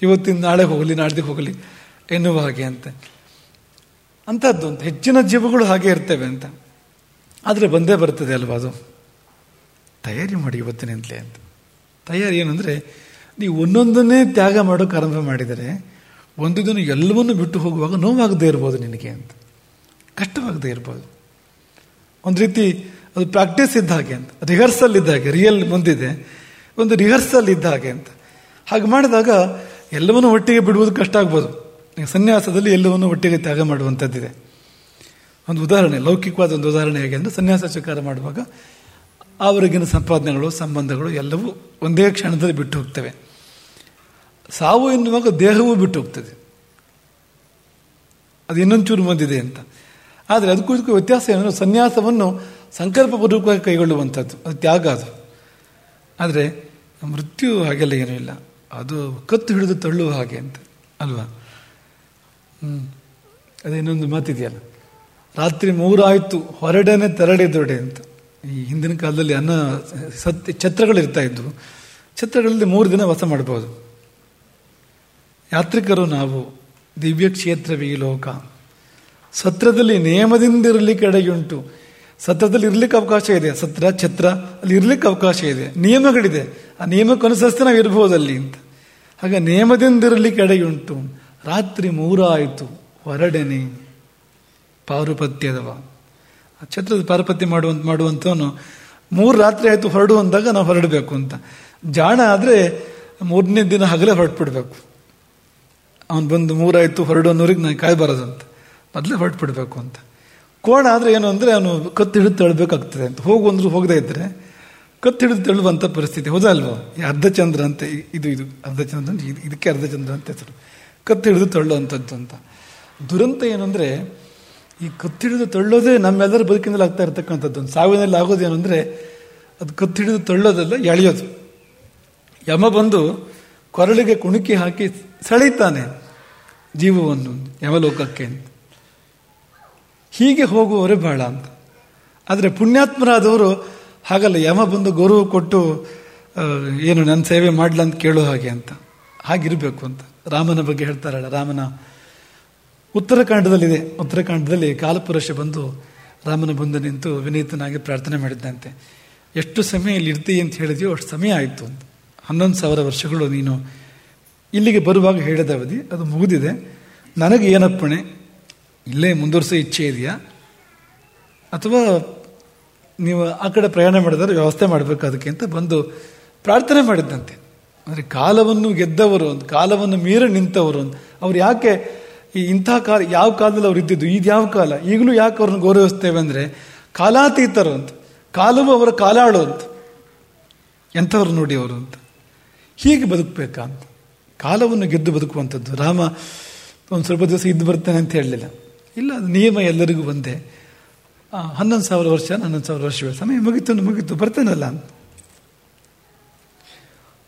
ಇವತ್ತಿನ ನಾಳೆ ಹೋಗಲಿ, ನಾಡ್ದಿಗೆ ಹೋಗಲಿ ಎನ್ನುವ ಹಾಗೆ ಅಂತ. ಅಂಥದ್ದು ಅಂತ ಹೆಚ್ಚಿನ ಜೀವಗಳು ಹಾಗೆ ಇರ್ತವೆ ಅಂತ. ಆದರೆ ಬಂದೇ ಬರ್ತದೆ ಅಲ್ವಾ ಅದು? ತಯಾರಿ ಮಾಡಿ ಇವತ್ತಿನಿಂದಲೇ ಅಂತ. ತಯಾರಿ ಏನಂದರೆ, ನೀವು ಒಂದೊಂದನ್ನೇ ತ್ಯಾಗ ಮಾಡೋಕೆ ಆರಂಭ ಮಾಡಿದರೆ ಒಂದು ದಿನ ಎಲ್ಲವನ್ನೂ ಬಿಟ್ಟು ಹೋಗುವಾಗ ನೋವಾಗದೇ ಇರ್ಬೋದು ನಿನಗೆ ಅಂತ. ಕಷ್ಟವಾಗದೇ ಇರ್ಬೋದು. ಒಂದು ರೀತಿ ಅದು ಪ್ರಾಕ್ಟೀಸ್ ಇದ್ದ ಹಾಗೆ ಅಂತ. ರಿಹರ್ಸಲ್ ಇದ್ದ ಹಾಗೆ ರಿಯಲ್ ಮುಂದಿದೆ ಒಂದು ರಿಹರ್ಸಲ್ ಇದ್ದ ಹಾಗೆ ಅಂತ. ಹಾಗೆ ಮಾಡಿದಾಗ ಎಲ್ಲವನ್ನೂ ಒಟ್ಟಿಗೆ ಬಿಡುವುದು ಕಷ್ಟ ಆಗ್ಬೋದು. ಸನ್ಯಾಸದಲ್ಲಿ ಎಲ್ಲವನ್ನೂ ಒಟ್ಟಿಗೆ ತ್ಯಾಗ ಮಾಡುವಂಥದ್ದಿದೆ. ಒಂದು ಉದಾಹರಣೆ, ಲೌಕಿಕವಾದ ಒಂದು ಉದಾಹರಣೆ ಹೇಗೆ ಅಂದರೆ ಸನ್ಯಾಸ ಸ್ವೀಕಾರ ಮಾಡುವಾಗ ಅವರಿಗಿನ ಸಂಪಾದನೆಗಳು, ಸಂಬಂಧಗಳು ಎಲ್ಲವೂ ಒಂದೇ ಕ್ಷಣದಲ್ಲಿ ಬಿಟ್ಟು ಹೋಗ್ತವೆ. ಸಾವು ಎನ್ನುವಾಗ ದೇಹವೂ ಬಿಟ್ಟು ಹೋಗ್ತದೆ. ಅದು ಇನ್ನೊಂಚೂರು ಬಂದಿದೆ ಅಂತ. ಆದರೆ ಅದಕ್ಕೂ ವ್ಯತ್ಯಾಸ ಏನಂದ್ರೆ ಸನ್ಯಾಸವನ್ನು ಸಂಕಲ್ಪಪೂರ್ವಕವಾಗಿ ಕೈಗೊಳ್ಳುವಂಥದ್ದು, ಅದು ತ್ಯಾಗ ಅದು. ಆದರೆ ಮೃತ್ಯು ಹಾಗೆಲ್ಲ ಏನೂ ಇಲ್ಲ. ಅದು ಕತ್ತು ಹಿಡಿದು ತಳ್ಳುವ ಹಾಗೆ ಅಂತ, ಅಲ್ವಾ? ಹ್ಞೂ ಅದೇ ಇನ್ನೊಂದು ಮಾತಿದೆಯಲ್ಲ? ರಾತ್ರಿ ಮೂರಾಯಿತು, ಹೊರಡನೆ ತೆರಳಿದೊಡೆ ಅಂತ. ಈ ಹಿಂದಿನ ಕಾಲದಲ್ಲಿ ಅನ್ನ ಸತ್ಯ ಛತ್ರಗಳಿರ್ತಾ ಇದ್ವು. ಛತ್ರಗಳಲ್ಲಿ ಮೂರು ದಿನ ವಾಸ ಮಾಡ್ಬೋದು. ಯಾತ್ರಿಕರು ನಾವು ದಿವ್ಯ ಕ್ಷೇತ್ರವೇ ಲೋಕ. ಸತ್ರದಲ್ಲಿ ನಿಯಮದಿಂದ ಇರಲಿಕ್ಕೆ ಎಡೆಯುಂಟು. ಸತ್ರದಲ್ಲಿ ಇರ್ಲಿಕ್ಕೆ ಅವಕಾಶ ಇದೆ. ಸತ್ರ, ಛತ್ರ, ಅಲ್ಲಿ ಇರ್ಲಿಕ್ಕೆ ಅವಕಾಶ ಇದೆ. ನಿಯಮಗಳಿದೆ. ಆ ನಿಯಮಕ್ಕೆ ನಾವು ಇರಬಹುದು ಅಲ್ಲಿ ಅಂತ. ಹಾಗೆ ನಿಯಮದಿಂದ ಇರಲಿಕ್ಕೆ ಎಡೆಯುಂಟು. ರಾತ್ರಿ ಮೂರಾಯಿತು, ಹೊರಡೆನೆ. ಪಾರುಪತ್ಯದವ. ಆ ಛತ್ರದ ಪಾರುಪತ್ಯ ಮಾಡುವಂತ ಮಾಡುವಂಥವನು ಮೂರು ರಾತ್ರಿ ಆಯಿತು ಹೊರಡು ಅಂದಾಗ ನಾವು ಹೊರಡಬೇಕು ಅಂತ. ಜಾಣ ಆದರೆ ಮೂರನೇ ದಿನ ಹಗಲೇ ಹೊರಟ್ಬಿಡ್ಬೇಕು. ಅವನು ಬಂದು ಮೂರಾಯಿತು ಹೊರಡು ಅನ್ನೋರಿಗೆ ನಾನು ಅಂತ. ಮೊದಲೇ ಹೊರಟ್ಬಿಡ್ಬೇಕು ಅಂತ. ಕೋಣ ಆದರೆ ಏನು ಅಂದರೆ ಅವನು ಕತ್ತು ಹಿಡಿದು ತಳ್ಳಬೇಕಾಗ್ತದೆ ಅಂತ. ಹೋಗು ಅಂದ್ರೂ ಹೋಗದೇ ಇದ್ದರೆ ಕತ್ತು ಹಿಡಿದು ತಳ್ಳುವಂಥ ಪರಿಸ್ಥಿತಿ. ಹೌದಲ್ವೋ? ಈ ಅರ್ಧಚಂದ್ರ ಅಂತ ಇದು ಇದು ಅರ್ಧಚಂದ್ರ ಅಂತ ಇದಕ್ಕೆ ಅರ್ಧಚಂದ್ರ ಅಂತ ಹೆಸರು. ಕತ್ತು ಹಿಡಿದು ತಳ್ಳುವಂಥದ್ದು ಅಂತ. ದುರಂತ ಏನಂದರೆ ಈ ಕತ್ತಿಡಿದು ತಳ್ಳೋದೇ ನಮ್ಮೆಲ್ಲರ ಬದುಕಿನಲ್ಲಿ ಆಗ್ತಾ ಇರ್ತಕ್ಕಂಥದ್ದು. ಒಂದು ಸಾವಿನಲ್ಲಿ ಆಗೋದೇನು ಅಂದರೆ, ಅದು ಕತ್ತಿಡಿದು ತಳ್ಳೋದಲ್ಲ, ಎಳೆಯೋದು. ಯಮ ಬಂದು ಕೊರಳಿಗೆ ಕುಣುಕಿ ಹಾಕಿ ಸೆಳೀತಾನೆ ಜೀವವನ್ನು, ಯಮಲೋಕಕ್ಕೆ ಅಂತ. ಹೀಗೆ ಹೋಗುವವರೇ ಬಹಳ ಅಂತ. ಆದರೆ ಪುಣ್ಯಾತ್ಮರಾದವರು ಹಾಗಲ್ಲ, ಯಮ ಬಂದು ಗೌರವ ಕೊಟ್ಟು ಏನು, ನನ್ನ ಸೇವೆ ಮಾಡಲ ಅಂತ ಕೇಳೋ ಹಾಗೆ ಅಂತ. ಹಾಗಿರಬೇಕು ಅಂತ. ರಾಮನ ಬಗ್ಗೆ ಹೇಳ್ತಾರಲ್ಲ, ರಾಮನ ಉತ್ತರಾಖಂಡದಲ್ಲಿದೆ ಉತ್ತರಕಾಂಡದಲ್ಲಿ ಕಾಲಪುರುಷ ಬಂದು ರಾಮನ ಬಂದು ನಿಂತು ವಿನೀತನಾಗಿ ಪ್ರಾರ್ಥನೆ ಮಾಡಿದ್ದಂತೆ. ಎಷ್ಟು ಸಮಯ ಇಲ್ಲಿ ಇರ್ತೀಯ ಅಂತ ಹೇಳಿದೆಯೋ ಅಷ್ಟು ಸಮಯ ಆಯಿತು ಅಂತ. ಹನ್ನೊಂದು ಸಾವಿರ ವರ್ಷಗಳು ನೀನು ಇಲ್ಲಿಗೆ ಬರುವಾಗ ಹೇಳಿದ ಅವಧಿ, ಅದು ಮುಗಿದಿದೆ. ನನಗೆ ಏನಪ್ಪಣೆ? ಇಲ್ಲೇ ಮುಂದುವರಿಸೋ ಇಚ್ಛೆ ಇದೆಯಾ? ಅಥವಾ ನೀವು ಆ ಕಡೆ ಪ್ರಯಾಣ ಮಾಡಿದ್ರೆ ವ್ಯವಸ್ಥೆ ಮಾಡಬೇಕು ಅದಕ್ಕೆ ಅಂತ ಬಂದು ಪ್ರಾರ್ಥನೆ ಮಾಡಿದ್ದಂತೆ. ಅಂದರೆ ಕಾಲವನ್ನು ಗೆದ್ದವರು ಕಾಲವನ್ನು ಮೀರಿ ನಿಂತವರು ಅವ್ರು ಯಾಕೆ ಈ ಇಂಥ ಕಾಲ ಯಾವ ಕಾಲದಲ್ಲಿ ಅವ್ರು ಇದ್ದಿದ್ದು? ಇದು ಯಾವ ಕಾಲ? ಈಗಲೂ ಯಾಕೆ ಅವ್ರನ್ನ ಗೌರವಿಸ್ತೇವೆ ಅಂದರೆ ಕಾಲಾತೀತರು ಅಂತ. ಕಾಲವು ಅವರ ಕಾಲಾಳು ಅಂತ. ಎಂಥವ್ರು ನೋಡಿ ಅವರು ಅಂತ. ಹೀಗೆ ಬದುಕಬೇಕಾ ಅಂತ. ಕಾಲವನ್ನು ಗೆದ್ದು ಬದುಕುವಂಥದ್ದು. ರಾಮ ಒಂದು ಸ್ವಲ್ಪ ದಿವಸ ಇದ್ದು ಬರ್ತಾನೆ ಅಂತ ಹೇಳಲಿಲ್ಲ. ಇಲ್ಲ, ಅದು ನಿಯಮ ಎಲ್ಲರಿಗೂ ಒಂದೇ. ಹನ್ನೊಂದು ಸಾವಿರ ವರ್ಷ, ಹನ್ನೊಂದು ಸಾವಿರ ವರ್ಷ ಸಮಯ ಮುಗಿತು ಮುಗಿತು, ಬರ್ತೇನಲ್ಲ ಅಂತ.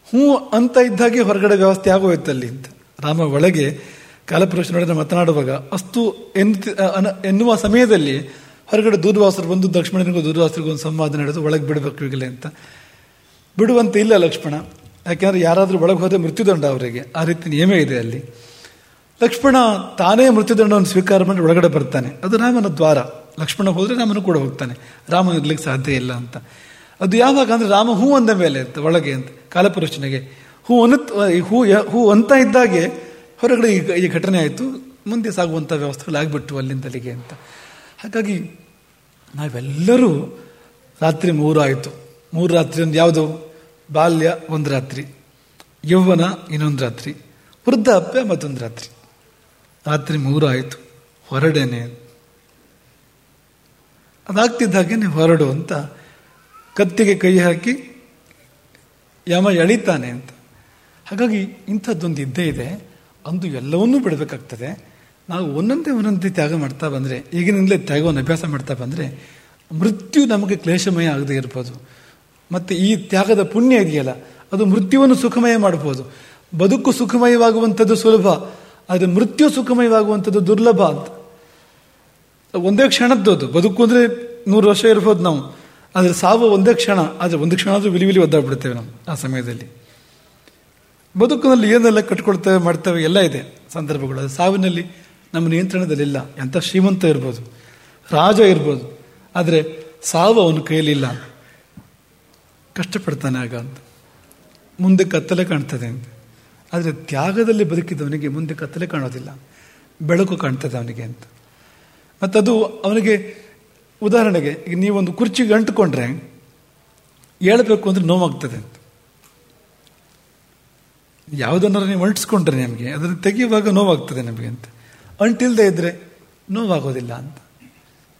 ಹ್ಞೂ ಅಂತ ಇದ್ದಾಗೆ ಹೊರಗಡೆ ವ್ಯವಸ್ಥೆ ಆಗೋಯ್ತಲ್ಲಿ ಅಂತ. ರಾಮ ಒಳಗೆ ಕಾಲಪುರುಷನೊಡನೆ ಮಾತನಾಡುವಾಗ ಅಸ್ತು ಎನ್ನುವ ಸಮಯದಲ್ಲಿ ಹೊರಗಡೆ ದೂರ್ವಾಸರು ಬಂದು ಲಕ್ಷ್ಮಣನಿಗೂ ದೂರ್ವಾಸರಿಗೂ ಒಂದು ಸಂವಾದ ನಡೆದು ಒಳಗೆ ಬಿಡಬೇಕು ಈಗಲೇ ಅಂತ. ಬಿಡುವಂತೆ ಇಲ್ಲ ಲಕ್ಷ್ಮಣ. ಯಾಕೆಂದ್ರೆ ಯಾರಾದರೂ ಒಳಗೆ ಹೋದರೆ ಮೃತ್ಯುದಂಡ ಅವರಿಗೆ. ಆ ರೀತಿ ನಿಯಮ ಇದೆ ಅಲ್ಲಿ. ಲಕ್ಷ್ಮಣ ತಾನೇ ಮೃತ್ಯುದಂಡವನ್ನು ಸ್ವೀಕಾರ ಮಾಡಿ ಒಳಗಡೆ ಬರ್ತಾನೆ. ಅದು ರಾಮನ ದ್ವಾರ. ಲಕ್ಷ್ಮಣ ಹೋದರೆ ರಾಮನು ಕೂಡ ಹೋಗ್ತಾನೆ. ರಾಮ ಇರ್ಲಿಕ್ಕೆ ಸಾಧ್ಯ ಇಲ್ಲ ಅಂತ. ಅದು ಯಾವಾಗ ಅಂದರೆ ರಾಮ ಹೂ ಅಂದ ಮೇಲೆ ಅಂತ, ಒಳಗೆ ಅಂತ ಕಾಲಪುರುಷನಿಗೆ ಹೂ ಅನ್ನ ಹೂ ಹೂ ಅಂತ ಇದ್ದಾಗೆ ಹೊರಗಡೆ ಈ ಈ ಘಟನೆ ಆಯಿತು, ಮುಂದೆ ಸಾಗುವಂಥ ವ್ಯವಸ್ಥೆಗಳಾಗ್ಬಿಟ್ಟು ಅಲ್ಲಿಂದಲಿಗೆ ಅಂತ. ಹಾಗಾಗಿ ನಾವೆಲ್ಲರೂ ರಾತ್ರಿ ಮೂರು ಆಯಿತು. ಮೂರು ರಾತ್ರಿ ಒಂದು ಯಾವುದು? ಬಾಲ್ಯ ಒಂದು ರಾತ್ರಿ, ಯೌವನ ಇನ್ನೊಂದು ರಾತ್ರಿ, ವೃದ್ಧಾಪ್ಯ ಮತ್ತೊಂದು ರಾತ್ರಿ. ರಾತ್ರಿ ಮೂರು ಆಯಿತು, ಹೊರಡೇನೆ. ಅದಾಗ್ತಿದ್ದಾಗೇನೆ ಹೊರಡು ಅಂತ ಕತ್ತಿಗೆ ಕೈ ಹಾಕಿ ಯಮ ಎಳಿತಾನೆ ಅಂತ. ಹಾಗಾಗಿ ಇಂಥದ್ದೊಂದು ಇದ್ದೇ ಇದೆ. ಅಂದು ಎಲ್ಲವನ್ನೂ ಬಿಡಬೇಕಾಗ್ತದೆ. ನಾವು ಒಂದೊಂದೇ ಒಂದೊಂದೇ ತ್ಯಾಗ ಮಾಡ್ತಾ ಬಂದರೆ, ಈಗಿನಿಂದಲೇ ತ್ಯಾಗವನ್ನು ಅಭ್ಯಾಸ ಮಾಡ್ತಾ ಬಂದರೆ, ಮೃತ್ಯು ನಮಗೆ ಕ್ಲೇಶಮಯ ಆಗದೇ ಇರ್ಬೋದು. ಮತ್ತು ಈ ತ್ಯಾಗದ ಪುಣ್ಯ ಇದೆಯಲ್ಲ, ಅದು ಮೃತ್ಯುವನ್ನು ಸುಖಮಯ ಮಾಡ್ಬೋದು. ಬದುಕು ಸುಖಮಯವಾಗುವಂಥದ್ದು ಸುಲಭ, ಆದರೆ ಮೃತ್ಯು ಸುಖಮಯವಾಗುವಂಥದ್ದು ದುರ್ಲಭ ಅಂತ. ಒಂದೇ ಕ್ಷಣದ್ದು ಅದು. ಬದುಕು ಅಂದರೆ ನೂರು ವರ್ಷ ಇರ್ಬೋದು ನಾವು. ಆದರೆ ಸಾವು ಒಂದೇ ಕ್ಷಣ, ಆದರೆ ಒಂದು ಕ್ಷಣ ಆದರೂ ವಿಲಿ ವಿಲಿ ನಾವು ಆ ಸಮಯದಲ್ಲಿ. ಬದುಕಿನಲ್ಲಿ ಏನೆಲ್ಲ ಕಟ್ಕೊಳ್ತೇವೆ ಮಾಡ್ತೇವೆ, ಎಲ್ಲ ಇದೆ ಸಂದರ್ಭಗಳು ಸಾವಿನಲ್ಲಿ ನಮ್ಮ ನಿಯಂತ್ರಣದಲ್ಲಿಲ್ಲ. ಎಂಥ ಶ್ರೀಮಂತ ಇರ್ಬೋದು, ರಾಜ ಇರ್ಬೋದು, ಆದರೆ ಸಾವು ಅವನ ಕೈಯಲ್ಲಿಲ್ಲ ಕಷ್ಟಪಡ್ತಾನೆ ಆಗ ಅಂತ. ಮುಂದೆ ಕತ್ತಲೆ ಕಾಣ್ತದೆ ಅಂತ. ಆದರೆ ತ್ಯಾಗದಲ್ಲಿ ಬದುಕಿದವನಿಗೆ ಮುಂದೆ ಕತ್ತಲೆ ಕಾಣೋದಿಲ್ಲ. ಬೆಳಕು ಕಾಣ್ತದೆ ಅವನಿಗೆ ಅಂತ. ಮತ್ತದು ಅವನಿಗೆ ಉದಾಹರಣೆಗೆ, ಈಗ ನೀವೊಂದು ಕುರ್ಚಿಗೆ ಅಂಟುಕೊಂಡ್ರೆ ಹೇಳಬೇಕು ಅಂದರೆ ನೋವಾಗ್ತದೆ ಅಂತ. ಯಾವುದನ್ನಾರು ನೀವು ಅಂಟಿಸ್ಕೊಂಡ್ರೆ ನಿಮಗೆ, ಅದನ್ನು ತೆಗೆಯುವಾಗ ನೋವಾಗ್ತದೆ ನಿಮಗೆ ಅಂತ. ಅಂಟಿಲ್ಲದೆ ಇದ್ರೆ ನೋವಾಗೋದಿಲ್ಲ ಅಂತ.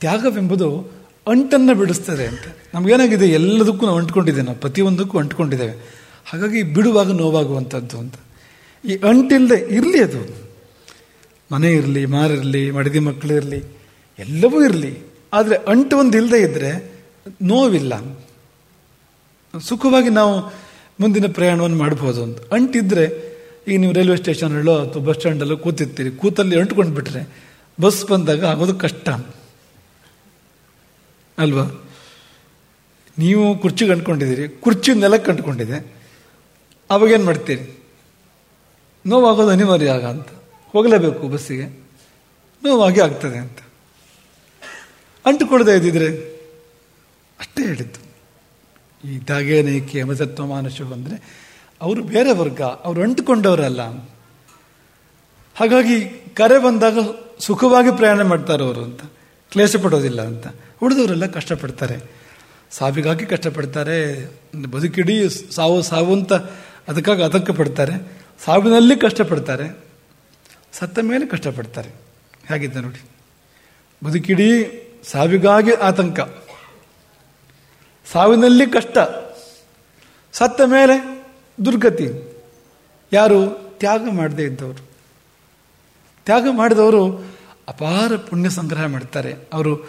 ತ್ಯಾಗವೆಂಬುದು ಅಂಟನ್ನು ಬಿಡಿಸ್ತದೆ ಅಂತ. ನಮಗೇನಾಗಿದೆ? ಎಲ್ಲದಕ್ಕೂ ನಾವು ಅಂಟ್ಕೊಂಡಿದ್ದೇವೆ ನಾವು. ಪ್ರತಿಯೊಂದಕ್ಕೂ ಅಂಟ್ಕೊಂಡಿದ್ದೇವೆ. ಹಾಗಾಗಿ ಬಿಡುವಾಗ ನೋವಾಗುವಂಥದ್ದು ಅಂತ. ಈ ಅಂಟಿಲ್ಲದೆ ಇರಲಿ ಅದು. ಮನೆ ಇರಲಿ ಮಾರಿರಲಿ ಮಡದಿ ಮಕ್ಕಳಿರಲಿ ಎಲ್ಲವೂ ಇರಲಿ. ಆದರೆ ಅಂಟು ಒಂದು ಇಲ್ಲದೆ ಇದ್ದರೆ ನೋವಿಲ್ಲ. ಸುಖವಾಗಿ ನಾವು ಮುಂದಿನ ಪ್ರಯಾಣವನ್ನು ಮಾಡ್ಬೋದು ಅಂತ. ಅಂಟಿದ್ರೆ ಈಗ ನೀವು ರೈಲ್ವೆ ಸ್ಟೇಷನಲ್ಲೋ ಅಥವಾ ಬಸ್ ಸ್ಟ್ಯಾಂಡಲ್ಲೋ ಕೂತಿರ್ತೀರಿ. ಕೂತಲ್ಲಿ ಅಂಟ್ಕೊಂಡು ಬಿಟ್ರೆ ಬಸ್ ಬಂದಾಗ ಆಗೋದು ಕಷ್ಟ. ಅಲ್ವಾ? ನೀವು ಕುರ್ಚಿಗೆ ಅಂಟ್ಕೊಂಡಿದ್ದೀರಿ. ಕುರ್ಚಿ ನೆಲಕ್ಕೆ ಅಂಟ್ಕೊಂಡಿದೆ. ಅವಾಗೇನು ಮಾಡ್ತೀರಿ? ನೋವಾಗೋದು ಅನಿವಾರ್ಯ ಆಗ ಅಂತ. ಹೋಗಲೇಬೇಕು ಬಸ್ಸಿಗೆ. ನೋವಾಗಿ ಆಗ್ತದೆ ಅಂತ. ಅಂಟುಕೊಳ್ಳದೆ ಇದ್ದಿದ್ರೆ ಅಷ್ಟೇ ಹೇಳಿದ್ದು. ಈ ದಾಗೇನೇಕೆ ಅಮಸತ್ವ ಮಾನಸು ಅಂದರೆ ಅವರು ಬೇರೆ ವರ್ಗ, ಅವರು ಅಂಟುಕೊಂಡವರಲ್ಲ. ಹಾಗಾಗಿ ಕರೆ ಬಂದಾಗ ಸುಖವಾಗಿ ಪ್ರಯಾಣ ಮಾಡ್ತಾರೆ ಅವರು ಅಂತ. ಕ್ಲೇಶ ಪಡೋದಿಲ್ಲ ಅಂತ. ಉಳಿದವರೆಲ್ಲ ಕಷ್ಟಪಡ್ತಾರೆ. ಸಾವಿಗಾಗಿ ಕಷ್ಟಪಡ್ತಾರೆ. ಬದುಕಿಡೀ, ಸಾವು ಸಾವು ಅಂತ ಅದಕ್ಕಾಗಿ ಆತಂಕ ಪಡ್ತಾರೆ ಸಾವಿನಲ್ಲಿ ಕಷ್ಟಪಡ್ತಾರೆ. ಸತ್ತ ಮೇಲೆ ಕಷ್ಟಪಡ್ತಾರೆ. ಹೇಗಿದ್ದ ನೋಡಿ. ಬದುಕಿಡೀ, ಸಾವಿಗಾಗಿ ಆತಂಕ. ಸಾವಿನಲ್ಲಿ ಕಷ್ಟ. ಸತ್ತ ಮೇಲೆ ದುರ್ಗತಿ. ಯಾರು ತ್ಯಾಗ ಮಾಡದೇ ಇದ್ದವರು. ತ್ಯಾಗ ಮಾಡಿದವರು ಅಪಾರ ಪುಣ್ಯ ಸಂಗ್ರಹ ಮಾಡ್ತಾರೆ. ಅವರು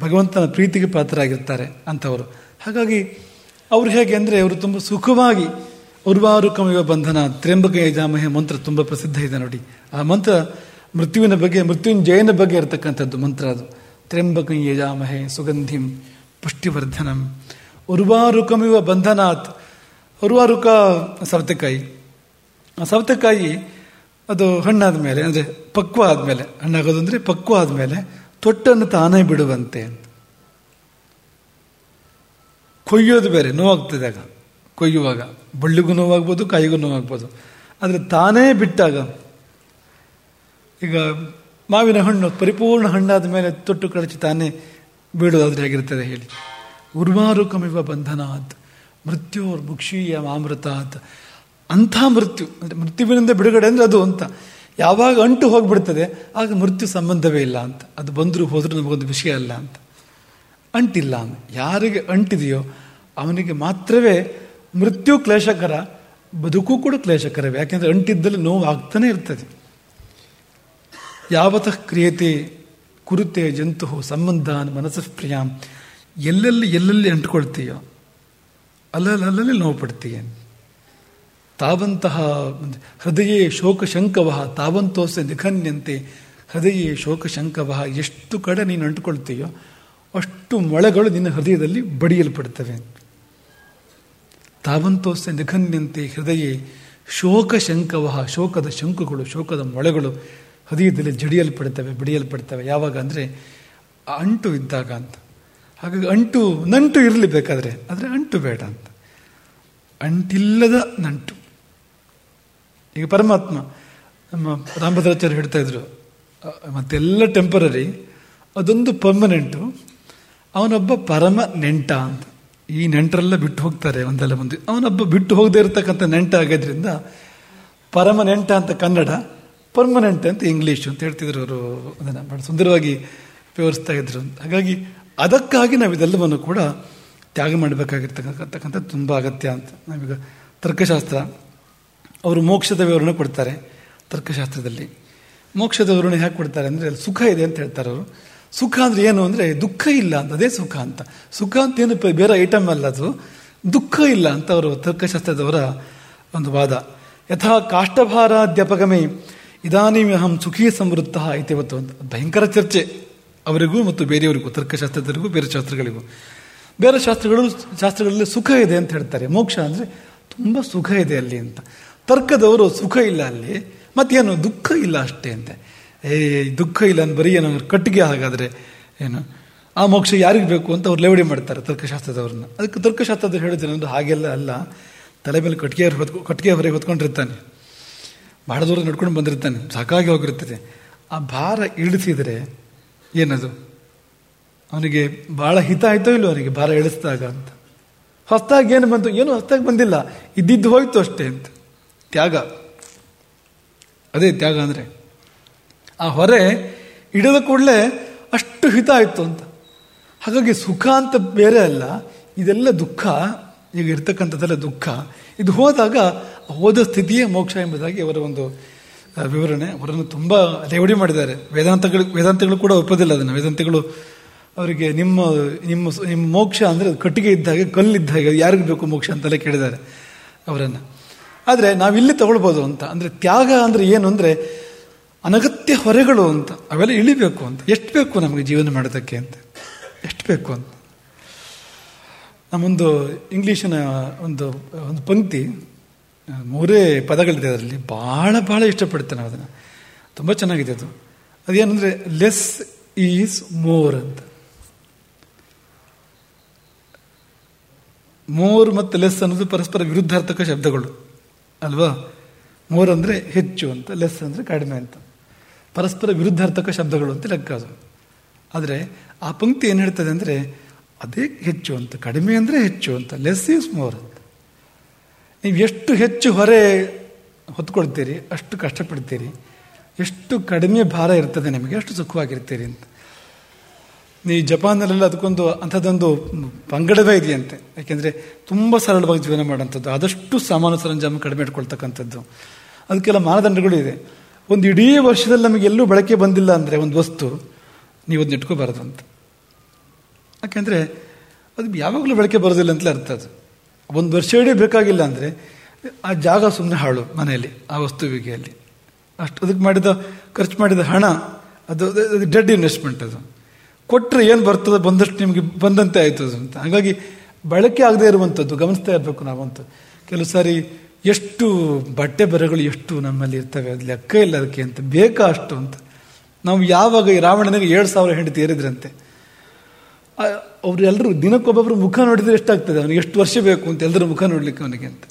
ಭಗವಂತನ ಪ್ರೀತಿಗೆ ಪಾತ್ರರಾಗಿರ್ತಾರೆ ಅಂಥವರು ಹಾಗಾಗಿ ಅವರು ಹೇಗೆ ಅಂದರೆ ಅವರು ತುಂಬ ಸುಖವಾಗಿ ಉರ್ವಾರು ಕಮಯುವ ಬಂಧನ ತ್ರ್ಯಂಬಕ ಯಜಾಮಹೆ ಮಂತ್ರ ತುಂಬ ಪ್ರಸಿದ್ಧ ಇದೆ ನೋಡಿ. ಆ ಮಂತ್ರ ಮೃತ್ಯುವಿನ ಬಗ್ಗೆ ಮೃತ್ಯುಂಜಯನ ಬಗ್ಗೆ ಇರತಕ್ಕಂಥದ್ದು ಮಂತ್ರ ಅದು. ತ್ರ್ಯಂಬಕ ಯಜಾಮಹೆ ಸುಗಂಧಿಂ ಪುಷ್ಟಿವರ್ಧನಂ. ಉರ್ವಾರುಕಮಿವ ಬಂಧನಾತ್. ಉರ್ವಾರುಕ ಸವತೆಕಾಯಿ. ಆ ಸವತೆಕಾಯಿ ಅದು ಹಣ್ಣಾದ ಮೇಲೆ, ಅಂದರೆ ಪಕ್ವ ಆದಮೇಲೆ, ಹಣ್ಣಾಗೋದು ಅಂದರೆ ಪಕ್ವ ಆದಮೇಲೆ ತೊಟ್ಟನ್ನು ತಾನೇ ಬಿಡುವಂತೆ ಕೊಯ್ಯೋದು ಬೇರೆ, ನೋವಾಗ್ತದೆ ಆಗ. ಕೊಯ್ಯುವಾಗ. ಬಳ್ಳಿಗೂ ನೋವಾಗ್ಬೋದು, ಕಾಯಿಗೂ ನೋವಾಗ್ಬೋದು. ಆದರೆ ತಾನೇ ಬಿಟ್ಟಾಗ ಈಗ ಮಾವಿನ ಹಣ್ಣು, ಪರಿಪೂರ್ಣ ಹಣ್ಣಾದ ಮೇಲೆ ತೊಟ್ಟು ಕಳಚಿ ತಾನೇ ಬೀಳೋದಾದ್ರೆ ಆಗಿರ್ತದೆ ಹೇಳಿ. ಉರ್ವಾರು ಕಮಿವ ಬಂಧನಾತ್, ಮೃತ್ಯೋರ್ ಮುಕ್ಷೀಯ ಮಾಮೃತಾತ್ ಅಂಥ ಮೃತ್ಯು, ಅಂದರೆ ಮೃತ್ಯುವಿನಿಂದ ಬಿಡುಗಡೆ ಅಂದರೆ ಅದು ಅಂತ. ಯಾವಾಗ ಅಂಟು ಹೋಗಿಬಿಡ್ತದೆ, ಆಗ ಮೃತ್ಯು ಸಂಬಂಧವೇ ಇಲ್ಲ ಅಂತ. ಅದು ಬಂದರೂ ಹೋದರೂ ನಮಗೊಂದು ವಿಷಯ ಅಲ್ಲ ಅಂತ. ಅಂಟಿಲ್ಲ ಅಂತ ಯಾರಿಗೆ ಅಂಟಿದೆಯೋ ಅವನಿಗೆ ಮಾತ್ರವೇ ಮೃತ್ಯು ಕ್ಲೇಶಕರ, ಬದುಕು ಕೂಡ ಕ್ಲೇಶಕರವೇ. ಯಾಕೆಂದರೆ ಅಂಟಿದ್ದಲ್ಲಿ ನೋವು ಆಗ್ತಾನೆ ಇರ್ತದೆ. ಯಾವತಃ ಕ್ರಿಯತೆ ಕುರುತೆ ಜಂತು ಸಂಬಂಧ ಮನಸ್ಸು ಪ್ರಿಯ. ಎಲ್ಲೆಲ್ಲಿ ಎಲ್ಲೆಲ್ಲಿ ಅಂಟ್ಕೊಳ್ತೀಯೋ ಅಲ್ಲಲ್ಲಿ ಅಲ್ಲಲ್ಲಿ ನೋವು ಪಡ್ತೀಯ. ತಾವಂತಹ ಹೃದಯೇ ಶೋಕಶಂಕವ, ತಾವಂತೋಸೆ ನಿಖನ್ಯಂತೆ ಹೃದಯೇ ಶೋಕಶಂಕವ, ಎಷ್ಟು ಕಡೆ ನೀನು ಅಂಟ್ಕೊಳ್ತೀಯೋ, ಅಷ್ಟು ಮೊಳೆಗಳು ನಿನ್ನ ಹೃದಯದಲ್ಲಿ ಬಡಿಯಲ್ಪಡ್ತವೆ. ತಾವಂತೋಸೆ ನಿಖನ್ಯಂತೆ ಹೃದಯ ಶೋಕ ಶಂಕವಹ ಶೋಕದ ಶಂಕುಗಳು, ಶೋಕದ ಮೊಳೆಗಳು ಹೃದಯದಲ್ಲಿ ಜಡಿಯಲ್ಪಡ್ತವೆ, ಬಿಡಿಯಲ್ಪಡ್ತವೆ. ಯಾವಾಗ ಅಂದರೆ ಅಂಟು ಇದ್ದಾಗ ಅಂತ. ಹಾಗಾಗಿ ಅಂಟು, ನಂಟು ಇರಲಿ ಬೇಕಾದರೆ, ಆದರೆ ಅಂಟು ಬೇಡ ಅಂತ. ಅಂಟಿಲ್ಲದ ನಂಟು. ಈಗ ಪರಮಾತ್ಮ, ನಮ್ಮ ರಾಮಭದ್ರಾಚಾರ್ಯ ಹೇಳ್ತಾ ಇದ್ರು ಮತ್ತೆಲ್ಲ ಟೆಂಪರರಿ ಅದೊಂದು ಪರ್ಮನೆಂಟು ಅವನೊಬ್ಬ ಪರಮ ನೆಂಟ ಅಂತ. ಈ ನೆಂಟರೆಲ್ಲ ಬಿಟ್ಟು ಹೋಗ್ತಾರೆ ಒಂದಲ್ಲ ಮುಂದೆ ಅವನೊಬ್ಬ ಬಿಟ್ಟು ಹೋಗದೆ ಇರತಕ್ಕಂಥ ನೆಂಟ ಆಗೋದ್ರಿಂದ ಪರಮ ನೆಂಟ ಅಂತ ಕನ್ನಡ ಪರ್ಮನೆಂಟ್ ಅಂತ ಇಂಗ್ಲೀಷ್ ಅಂತ ಹೇಳ್ತಿದ್ರು ಅವರು. ಅದನ್ನು ಬಹಳ ಸುಂದರವಾಗಿ ವಿವರಿಸ್ತಾ ಇದ್ರು. ಹಾಗಾಗಿ ಅದಕ್ಕಾಗಿ ನಾವು ಇದೆಲ್ಲವನ್ನು ಕೂಡ ತ್ಯಾಗ ಮಾಡಬೇಕಾಗಿರ್ತಕ್ಕಂಥ ತುಂಬ ಅಗತ್ಯ ಅಂತ. ನಾವೀಗ ತರ್ಕಶಾಸ್ತ್ರ, ಅವರು ಮೋಕ್ಷದ ವಿವರಣೆ ಕೊಡ್ತಾರೆ ತರ್ಕಶಾಸ್ತ್ರದಲ್ಲಿ. ಮೋಕ್ಷದ ವಿವರಣೆ ಹೇಗೆ ಕೊಡ್ತಾರೆ ಅಂದರೆ ಸುಖ ಇದೆ ಅಂತ ಹೇಳ್ತಾರೆ ಅವರು. ಸುಖ ಅಂದರೆ ಏನು ಅಂದರೆ ದುಃಖ ಇಲ್ಲ ಅಂತ, ಅದೇ ಸುಖ ಅಂತ. ಸುಖ ಅಂತ ಏನು ಬೇರೆ ಐಟಮ್ ಅಲ್ಲ ಅದು. ದುಃಖ ಇಲ್ಲ ಅಂತ ಅವರು ತರ್ಕಶಾಸ್ತ್ರದವರ ಒಂದು ವಾದ. ಯಥಾ ಕಾಷ್ಟಭಾರಾಧ್ಯಾಪಕಮೇ ಇದಾನೀಂ ಅಹಂ ಸುಖೀ ಸಮೃದ್ಧ ಇತಿವತ್ತು ಅಂತ ಭಯಂಕರ ಚರ್ಚೆ ಅವರಿಗೂ ಮತ್ತು ಬೇರೆಯವರಿಗೂ ತರ್ಕಶಾಸ್ತ್ರದವರಿಗೂ ಬೇರೆ ಶಾಸ್ತ್ರಗಳಿಗೂ. ಬೇರೆ ಶಾಸ್ತ್ರಗಳು, ಶಾಸ್ತ್ರಗಳಲ್ಲಿ ಸುಖ ಇದೆ ಅಂತ ಹೇಳ್ತಾರೆ. ಮೋಕ್ಷ ಅಂದರೆ ತುಂಬ ಸುಖ ಇದೆ ಅಲ್ಲಿ ಅಂತ. ತರ್ಕದವರು ಸುಖ ಇಲ್ಲ ಅಲ್ಲಿ, ಮತ್ತೇನು ದುಃಖ ಇಲ್ಲ ಅಷ್ಟೇ ಅಂತೆ. ಏ, ದುಃಖ ಇಲ್ಲ ಅಂತ ಬರೀ ಏನೋ ಕಟ್ಟಿಗೆ ಹಾಗಾದರೆ ಏನು, ಆ ಮೋಕ್ಷ ಯಾರಿಗೆ ಬೇಕು ಅಂತ ಅವ್ರು ಲೇವಡಿ ಮಾಡ್ತಾರೆ ತರ್ಕಶಾಸ್ತ್ರದವ್ರನ್ನ. ಅದಕ್ಕೆ ತರ್ಕಶಾಸ್ತ್ರದವ್ರು ಹೇಳಿದ್ರೆ ಹಾಗೆಲ್ಲ ಅಲ್ಲ. ತಲೆ ಮೇಲೆ ಕಟ್ಟಿಗೆ ಹೊತ್ಕೊ, ಕಟ್ಟಿಗೆ ಹೊರಗೆ ಹೊತ್ಕೊಂಡಿರ್ತಾನೆ. ಬಹಳ ದೂರ ನಡ್ಕೊಂಡು ಬಂದಿರ್ತಾನೆ, ಸಾಕಾಗಿ ಹೋಗಿರ್ತದೆ ಆ ಭಾರ ಇಳಿಸಿದರೆ ಏನದು? ಅವನಿಗೆ ಭಾಳ ಹಿತ ಆಯ್ತೋ ಇಲ್ಲೋ ಅವನಿಗೆ ಭಾರ ಇಳಿಸಿದಾಗ ಅಂತ. ಹೊಸ್ತಾಗಿ ಏನು ಬಂತು? ಏನು ಹೊಸ್ತಾಗಿ ಬಂದಿಲ್ಲ. ಇದ್ದಿದ್ದು ಹೋಯ್ತು ಅಷ್ಟೇ ಅಂತ. ತ್ಯಾಗ. ಅದೇ ತ್ಯಾಗ ಅಂದರೆ, ಆ ಹೊರೆ ಇಡದ ಕೂಡಲೇ ಅಷ್ಟು ಹಿತ ಆಯಿತು ಅಂತ. ಹಾಗಾಗಿ ಸುಖ ಅಂತ ಬೇರೆ ಅಲ್ಲ, ಇದೆಲ್ಲ ದುಃಖ, ಈಗ ಇರ್ತಕ್ಕಂಥದ್ದೆಲ್ಲ ದುಃಖ. ಇದು ಹೋದಾಗ ಹೋದ ಸ್ಥಿತಿಯೇ ಮೋಕ್ಷ ಎಂಬುದಾಗಿ ಅವರ ಒಂದು ವಿವರಣೆ. ಅವರನ್ನು ತುಂಬ ರೇವಡಿ ಮಾಡಿದ್ದಾರೆ. ವೇದಾಂತಗಳು ವೇದಾಂತಗಳು ಕೂಡ ಒಪ್ಪೋದಿಲ್ಲ ಅದನ್ನು. ವೇದಾಂತಗಳು ಅವರಿಗೆ ನಿಮ್ಮ ನಿಮ್ಮ ನಿಮ್ಮ ಮೋಕ್ಷ ಅಂದರೆ ಕಟ್ಟಿಗೆ ಇದ್ದಾಗೆ ಹಾಗೆ ಯಾರಿಗೆ ಬೇಕು ಮೋಕ್ಷ ಅಂತೆಲ್ಲ ಕೇಳಿದ್ದಾರೆ ಅವರನ್ನು. ಆದರೆ ನಾವಿಲ್ಲಿ ತಗೊಳ್ಬೋದು ಅಂತ. ಅಂದರೆ ತ್ಯಾಗ ಅಂದರೆ ಏನು ಅಂದರೆ ಅನಗತ್ಯ ಹೊರೆಗಳು ಅಂತ. ಅವೆಲ್ಲ ಇಳಿಬೇಕು ಅಂತ. ಎಷ್ಟು ಬೇಕು ನಮಗೆ ಜೀವನ ಮಾಡೋದಕ್ಕೆ ಅಂತ. ಎಷ್ಟು ಬೇಕು ಅಂತ. ನಮ್ಮೊಂದು ಇಂಗ್ಲೀಷಿನ ಒಂದು ಒಂದು ಪಂಕ್ತಿ ಮೂರೇ ಪದಗಳಿದೆ ಅದರಲ್ಲಿ. ಭಾಳ ಭಾಳ ಇಷ್ಟಪಡ್ತೇನೆ ನಾವು ಅದನ್ನು. ತುಂಬ ಚೆನ್ನಾಗಿದೆ ಅದು. ಅದೇನಂದರೆ ಲೆಸ್ ಈಸ್ ಮೋರ್ ಅಂತ. ಮೋರ್ ಮತ್ತು ಲೆಸ್ ಅನ್ನೋದು ಪರಸ್ಪರ ವಿರುದ್ಧಾರ್ಥಕ ಶಬ್ದಗಳು. ಅಲ್ವಾ? ಮೋರ್ ಅಂದರೆ ಹೆಚ್ಚು ಅಂತ ಲೆಸ್ ಅಂದರೆ ಕಡಿಮೆ ಅಂತ. ಪರಸ್ಪರ ವಿರುದ್ಧಾರ್ಥಕ ಶಬ್ದಗಳು ಅಂತ ಲೆಕ್ಕ ಅದು. ಆದರೆ, ಆ ಪಂಕ್ತಿ ಏನು ಹೇಳ್ತದೆ ಅಂದರೆ, ಅದೇ ಹೆಚ್ಚು ಅಂತ, ಕಡಿಮೆ ಅಂದರೆ ಹೆಚ್ಚು ಅಂತ ಲೆಸ್ ಈಸ್ ಮೋರ್ ನೀವು ಎಷ್ಟು ಹೆಚ್ಚು ಹೊರೆ ಹೊತ್ಕೊಳ್ತೀರಿ, ಅಷ್ಟು ಕಷ್ಟಪಡ್ತೀರಿ, ಎಷ್ಟು ಕಡಿಮೆ ಭಾರ ಇರ್ತದೆ ನಿಮಗೆ, ಅಷ್ಟು ಸುಖವಾಗಿರ್ತೀರಿ ಅಂತ. ನೀ ಜಪಾನಲ್ಲೆಲ್ಲ ಅದಕ್ಕೊಂದು ಅಂಥದ್ದೊಂದು ಪಂಗಡವೇ ಇದೆಯಂತೆ. ಯಾಕೆಂದರೆ ತುಂಬ ಸರಳವಾಗಿ ಜೀವನ ಮಾಡೋಂಥದ್ದು ಆದಷ್ಟು ಸಾಮಾನು ಸರಂಜಾಮ ಕಡಿಮೆ ಇಟ್ಕೊಳ್ತಕ್ಕಂಥದ್ದು. ಅದಕ್ಕೆಲ್ಲ ಮಾನದಂಡಗಳು ಇದೆ. ಒಂದು ಇಡೀ ವರ್ಷದಲ್ಲಿ ನಮಗೆ ಎಲ್ಲೂ ಬಳಕೆ ಬಂದಿಲ್ಲ ಅಂದರೆ ಒಂದು ವಸ್ತು, ನೀವು ಅದನ್ನ ಇಟ್ಕೋಬಾರದು ಅಂತ. ಯಾಕೆಂದರೆ ಅದು ಯಾವಾಗಲೂ ಬಳಕೆ ಬರೋದಿಲ್ಲ ಅಂತಲೇ ಅರ್ಥ ಅದು. ಒಂದು ವರ್ಷ ಇಡೀ ಬೇಕಾಗಿಲ್ಲ ಅಂದರೆ ಆ ಜಾಗ ಸುಮ್ಮನೆ ಹಾಳು ಮನೆಯಲ್ಲಿ, ಆ ವಸ್ತುವಿಗೆ ಅಲ್ಲಿ ಅಷ್ಟು ಅದಕ್ಕೆ ಮಾಡಿದ, ಖರ್ಚು ಮಾಡಿದ ಹಣ, ಅದು ಅದು ಡೆಡ್ ಇನ್ವೆಸ್ಟ್ಮೆಂಟ್ ಅದು. ಕೊಟ್ಟರೆ ಏನು ಬರ್ತದೆ ಬಂದಷ್ಟು ನಿಮಗೆ ಬಂದಂತೆ ಆಯಿತು ಅದು ಅಂತ. ಹಾಗಾಗಿ ಬಳಕೆ ಆಗದೆ ಇರುವಂಥದ್ದು, ಗಮನಿಸ್ತಾ ಇರಬೇಕು ನಾವಂತೂ. ಕೆಲವು ಸಾರಿ ಎಷ್ಟು ಬಟ್ಟೆ ಬರೆಗಳು ಎಷ್ಟು ನಮ್ಮಲ್ಲಿ ಇರ್ತವೆ, ಅದು ಲೆಕ್ಕ ಇಲ್ಲ ಅದಕ್ಕೆ ಅಂತ, ಬೇಕಾ ಅಷ್ಟು ಅಂತ. ನಾವು ಯಾವಾಗ ಈ ರಾವಣನಿಗೆ ಏಳು ಸಾವಿರ ಹೆಂಡತಿ ಏರಿದ್ರಂತೆ ಅವ್ರು ಎಲ್ಲರೂ ದಿನಕ್ಕೊಬ್ಬೊಬ್ರು ಮುಖ ನೋಡಿದರೆ ಎಷ್ಟಾಗ್ತದೆ? ಅವನಿಗೆ ಎಷ್ಟು ವರ್ಷ ಬೇಕು ಅಂತ ಎಲ್ಲರೂ ಮುಖ ನೋಡಲಿಕ್ಕೆ ಅವನಿಗೆ ಅಂತ.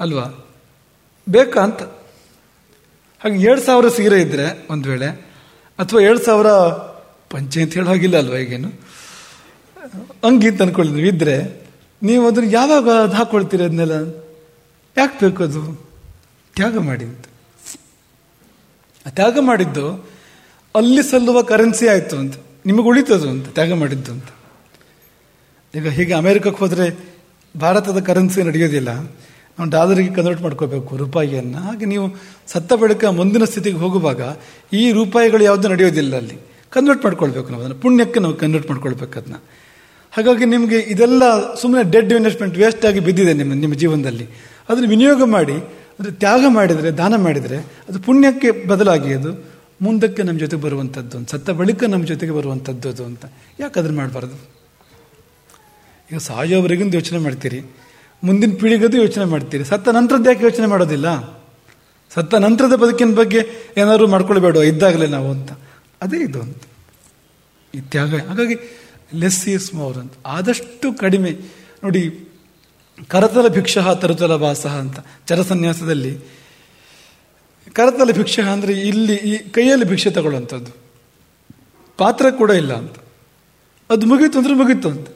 ಅಲ್ವಾ? ಬೇಕಾ ಅಂತ. ಹಾಗೆ ಏಳು ಸಾವಿರ ಸೀರೆ ಇದ್ದರೆ ಒಂದು ವೇಳೆ, ಅಥವಾ ಏಳು ಸಾವಿರ ಪಂಚೆ ಅಂತ ಹೇಳೋ ಹಾಗಿಲ್ಲ ಅಲ್ವಾ ಈಗೇನು? ಅಂಗಿ ಅಂತ ಅಂದ್ಕೊಳ್ಳಿ ನೀವು ಇದ್ರೆ, ನೀವು ಅದನ್ನು ಯಾವಾಗ ಅದು ಹಾಕೊಳ್ತೀರಿ ಅದನ್ನೆಲ್ಲ ಯಾಕೆ ಬೇಕು ಅದು? ತ್ಯಾಗ ಮಾಡಿ ಅಂತ. ತ್ಯಾಗ ಮಾಡಿದ್ದು ಅಲ್ಲಿ ಸಲ್ಲುವ ಕರೆನ್ಸಿ ಆಯಿತು ಅಂತ. ನಿಮಗೆ ಉಳಿತದು ಅಂತ, ತ್ಯಾಗ ಮಾಡಿದ್ದು ಅಂತ. ಈಗ ಹೀಗೆ ಅಮೇರಿಕಕ್ಕೆ ಹೋದರೆ ಭಾರತದ ಕರೆನ್ಸಿ ನಡೆಯೋದಿಲ್ಲ. ನಾವು ಡಾಲರಿಗೆ ಕನ್ವರ್ಟ್ ಮಾಡ್ಕೋಬೇಕು ರೂಪಾಯಿಯನ್ನು. ಹಾಗೆ ನೀವು ಸತ್ತ ಬಳಿಕ ಮುಂದಿನ ಸ್ಥಿತಿಗೆ ಹೋಗುವಾಗ ಈ ರೂಪಾಯಿಗಳು ಯಾವುದು ನಡೆಯೋದಿಲ್ಲ ಅಲ್ಲಿ. ಕನ್ವರ್ಟ್ ಮಾಡ್ಕೊಳ್ಬೇಕು ನಾವು ಅದನ್ನು. ಪುಣ್ಯಕ್ಕೆ ನಾವು ಕನ್ವರ್ಟ್ ಮಾಡ್ಕೊಳ್ಬೇಕು ಅದನ್ನ. ಹಾಗಾಗಿ ನಿಮಗೆ ಇದೆಲ್ಲ ಸುಮ್ಮನೆ ಡೆಡ್ ಇನ್ವೆಸ್ಟ್ಮೆಂಟ್ ವೇಸ್ಟ್ ಆಗಿ ಬಿದ್ದಿದೆ ನಿಮ್ಮ ನಿಮ್ಮ ಜೀವನದಲ್ಲಿ. ಅದನ್ನು ವಿನಿಯೋಗ ಮಾಡಿ ಅಂದರೆ ತ್ಯಾಗ ಮಾಡಿದರೆ, ದಾನ ಮಾಡಿದರೆ ಅದು ಪುಣ್ಯಕ್ಕೆ ಬದಲಾಗಿ ಅದು ಮುಂದಕ್ಕೆ ನಮ್ಮ ಜೊತೆಗೆ ಬರುವಂಥದ್ದು ಸತ್ತ ಬಳಿಕ ನಮ್ಮ ಜೊತೆಗೆ ಬರುವಂಥದ್ದು ಅದು ಅಂತ. ಯಾಕೆ ಅದನ್ನು ಮಾಡಬಾರ್ದು? ಈಗ ಸಾಯೋವರೆಗಿಂದು ಯೋಚನೆ ಮಾಡ್ತೀರಿ, ಮುಂದಿನ ಪೀಳಿಗೆದು ಯೋಚನೆ ಮಾಡ್ತೀರಿ. ಸತ್ತ ನಂತರದ್ದು ಯಾಕೆ ಯೋಚನೆ ಮಾಡೋದಿಲ್ಲ? ಸತ್ತ ನಂತರದ ಬದುಕಿನ ಬಗ್ಗೆ ಏನಾದರೂ ಮಾಡ್ಕೊಳ್ಬೇಡ, ಇದ್ದಾಗಲೇ ನಾವು ಅಂತ. ಅದೇ ಇದು ಅಂತ. ಇತ್ಯಾಗ ತ್ಯಾಗ, ಹಾಗಾಗಿ ಲೆಸ್ ಈಸ್ ಮೋರ್ ಅಂತ. ಆದಷ್ಟು ಕಡಿಮೆ. ನೋಡಿ, ಕರತಲ ಭಿಕ್ಷ ತರುತಲ ವಾಸ ಅಂತ. ಚರಸನ್ಯಾಸದಲ್ಲಿ ಕರತಲ ಭಿಕ್ಷೆ ಅಂದ್ರೆ ಇಲ್ಲಿ ಈ ಕೈಯಲ್ಲಿ ಭಿಕ್ಷೆ ತಗೊಳ್ಳುವಂಥದ್ದು. ಪಾತ್ರ ಕೂಡ ಇಲ್ಲ ಅಂತ. ಅದು ಮುಗೀತು ಅಂದ್ರೆ ಮುಗೀತು ಅಂತ.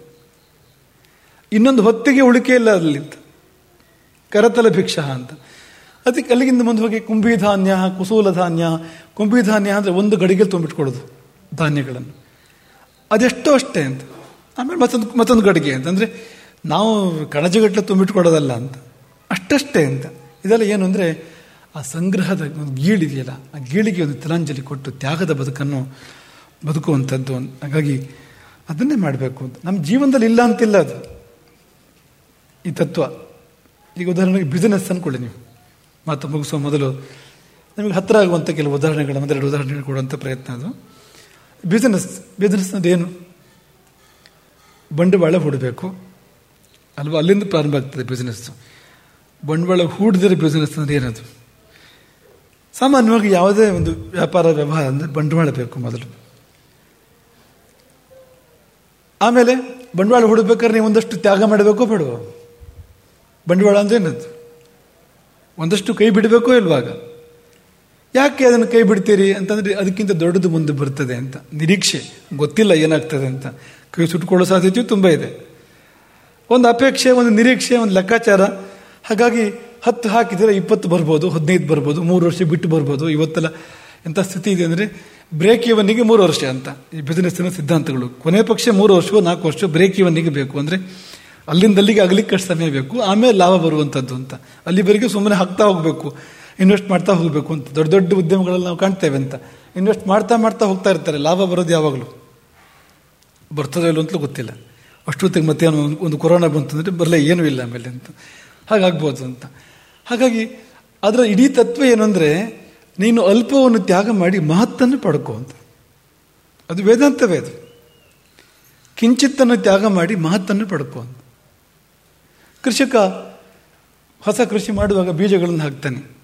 ಇನ್ನೊಂದು ಹೊತ್ತಿಗೆ ಉಳಿಕೆ ಇಲ್ಲ ಅಲ್ಲಿ ಅಂತ ಕರತಲ ಭಿಕ್ಷ ಅಂತ. ಅದಕ್ಕೆ ಅಲ್ಲಿಗಿಂತ ಮುಂದೆ ಹೋಗಿ ಕುಂಭಿಧಾನ್ಯ, ಕುಸೂಲ ಧಾನ್ಯ. ಕುಂಭಿಧಾನ್ಯ ಅಂದರೆ ಒಂದು ಗಡಿಗೆ ತುಂಬಿಟ್ಕೊಡೋದು ಧಾನ್ಯಗಳನ್ನು. ಅದೆಷ್ಟೋ ಅಷ್ಟೇ ಅಂತ. ಆಮೇಲೆ ಮತ್ತೊಂದು ಮತ್ತೊಂದು ಗಡಿಗೆ ಅಂತ. ಅಂದರೆ ನಾವು ಕಣಜಗಟ್ಟಲೆ ತುಂಬಿಟ್ಕೊಡೋದಲ್ಲ ಅಂತ. ಅಷ್ಟಷ್ಟೇ ಅಂತ. ಇದೆಲ್ಲ ಏನು ಅಂದರೆ ಆ ಸಂಗ್ರಹದ ಒಂದು ಗೀಳಿದೆಯಲ್ಲ, ಆ ಗೀಳಿಗೆ ಒಂದು ತಿಲಾಂಜಲಿ ಕೊಟ್ಟು ತ್ಯಾಗದ ಬದುಕನ್ನು ಬದುಕುವಂಥದ್ದು. ಹಾಗಾಗಿ ಅದನ್ನೇ ಮಾಡಬೇಕು ಅಂತ. ನಮ್ಮ ಜೀವನದಲ್ಲಿ ಇಲ್ಲ ಅಂತಿಲ್ಲ ಅದು. ಈ ತತ್ವ. ಈಗ ಉದಾಹರಣೆಗೆ ಬಿಸಿನೆಸ್ ಅಂದ್ಕೊಳ್ಳಿ ನೀವು. ಮಾತು ಮುಗಿಸುವ ಮೊದಲು ನಿಮಗೆ ಹತ್ತಿರ ಆಗುವಂಥ ಕೆಲವು ಉದಾಹರಣೆಗಳು ಒಂದೆರಡು ಉದಾಹರಣೆಗಳು ಕೊಡುವಂಥ ಪ್ರಯತ್ನ ಅದು. ಬಿಸಿನೆಸ್ ಏನು? ಬಂಡವಾಳ ಹೂಡಬೇಕು. ಅಲ್ವಾ? ಅಲ್ಲಿಂದ ಪ್ರಾರಂಭ ಆಗ್ತದೆ ಬಿಸ್ನೆಸ್ಸು ಬಂಡವಾಳ ಹೂಡಿದರೆ ಬಿಸಿನೆಸ್ ಅಂದ್ರೆ ಏನದು? ಸಾಮಾನ್ಯವಾಗಿ ಯಾವುದೇ ಒಂದು ವ್ಯಾಪಾರ ವ್ಯವಹಾರ ಅಂದರೆ ಬಂಡವಾಳ ಬೇಕು ಮೊದಲು. ಆಮೇಲೆ ಬಂಡವಾಳ ಹೂಡಬೇಕಾದ್ರೆ ನೀವು ಒಂದಷ್ಟು ತ್ಯಾಗ ಮಾಡಬೇಕೋ ಬೇಡುವ? ಬಂಡವಾಳ ಅಂದ್ರೆ ಏನದು? ಒಂದಷ್ಟು ಕೈ ಬಿಡಬೇಕೋ ಇಲ್ವಾಗ? ಯಾಕೆ ಅದನ್ನು ಕೈ ಬಿಡ್ತೀರಿ ಅಂತಂದ್ರೆ ಅದಕ್ಕಿಂತ ದೊಡ್ಡದು ಮುಂದೆ ಬರ್ತದೆ ಅಂತ. ನಿರೀಕ್ಷೆ, ಗೊತ್ತಿಲ್ಲ ಏನಾಗ್ತದೆ ಅಂತ. ಕೈ ಸುಟ್ಕೊಳ್ಳೋ ಸಾಧ್ಯತೆಯು ತುಂಬ ಇದೆ. ಒಂದು ಅಪೇಕ್ಷೆ, ಒಂದು ನಿರೀಕ್ಷೆ, ಒಂದು ಲೆಕ್ಕಾಚಾರ. ಹಾಗಾಗಿ ಹತ್ತು ಹಾಕಿದರೆ ಇಪ್ಪತ್ತು ಬರ್ಬೋದು, ಹದಿನೈದು ಬರ್ಬೋದು, ಮೂರು ವರ್ಷ ಬಿಟ್ಟು ಬರ್ಬೋದು, ಇವತ್ತೆಲ್ಲ ಎಂಥ ಸ್ಥಿತಿ ಇದೆ ಅಂದರೆ ಬ್ರೇಕ್ ಇವನಿಗೆ ಮೂರು ವರ್ಷ ಅಂತ. ಈ ಬಿಸಿನೆಸ್ಸಿನ ಸಿದ್ಧಾಂತಗಳು. ಕೊನೆ ಪಕ್ಷ ಮೂರು ವರ್ಷವೋ, ನಾಲ್ಕು ವರ್ಷ ಬ್ರೇಕ್ ಇವನಿಗೆ ಬೇಕು ಅಂದರೆ ಅಲ್ಲಿಂದ ಅಲ್ಲಿಗೆ ಅಗಲಿಕ್ಕೆ ಸಮಯ ಬೇಕು, ಆಮೇಲೆ ಲಾಭ ಬರುವಂಥದ್ದು ಅಂತ. ಅಲ್ಲಿವರೆಗೆ ಸುಮ್ಮನೆ ಹಾಕ್ತಾ ಹೋಗಬೇಕು ಇನ್ವೆಸ್ಟ್ ಮಾಡ್ತಾ ಹೋಗಬೇಕು ಅಂತ. ದೊಡ್ಡ ದೊಡ್ಡ ಉದ್ಯಮಗಳಲ್ಲಿ ನಾವು ಕಾಣ್ತೇವೆ ಅಂತ. ಇನ್ವೆಸ್ಟ್ ಮಾಡ್ತಾ ಮಾಡ್ತಾ ಹೋಗ್ತಾ ಇರ್ತಾರೆ. ಲಾಭ ಬರೋದು ಯಾವಾಗಲೂ? ಬರ್ತದೋ ಇಲ್ಲೋ ಅಂತಲೂ ಗೊತ್ತಿಲ್ಲ. ಅಷ್ಟೊತ್ತಿಗೆ ಮತ್ತೆ ಒಂದು ಕೊರೋನಾ ಬಂತಂದರೆ ಬರಲೇ ಏನೂ ಇಲ್ಲ ಆಮೇಲೆ ಅಂತ. ಹಾಗಾಗ್ಬೋದು ಅಂತ. ಹಾಗಾಗಿ ಅದರ ಇಡೀ ತತ್ವ ಏನಂದರೆ, ನೀನು ಅಲ್ಪವನ್ನು ತ್ಯಾಗ ಮಾಡಿ ಮಹತ್ತನ್ನು ಪಡ್ಕೋ ಅಂತ. ಅದು ವೇದಾಂತವೇ ಅದು. ಕಿಂಚಿತ್ತನ್ನು ತ್ಯಾಗ ಮಾಡಿ ಮಹತ್ತನ್ನು ಪಡ್ಕೋ ಅಂತ. ಕೃಷಿಕ ಹೊಸ ಕೃಷಿ ಮಾಡುವಾಗ ಬೀಜಗಳನ್ನು ಹಾಕ್ತಾನೆ.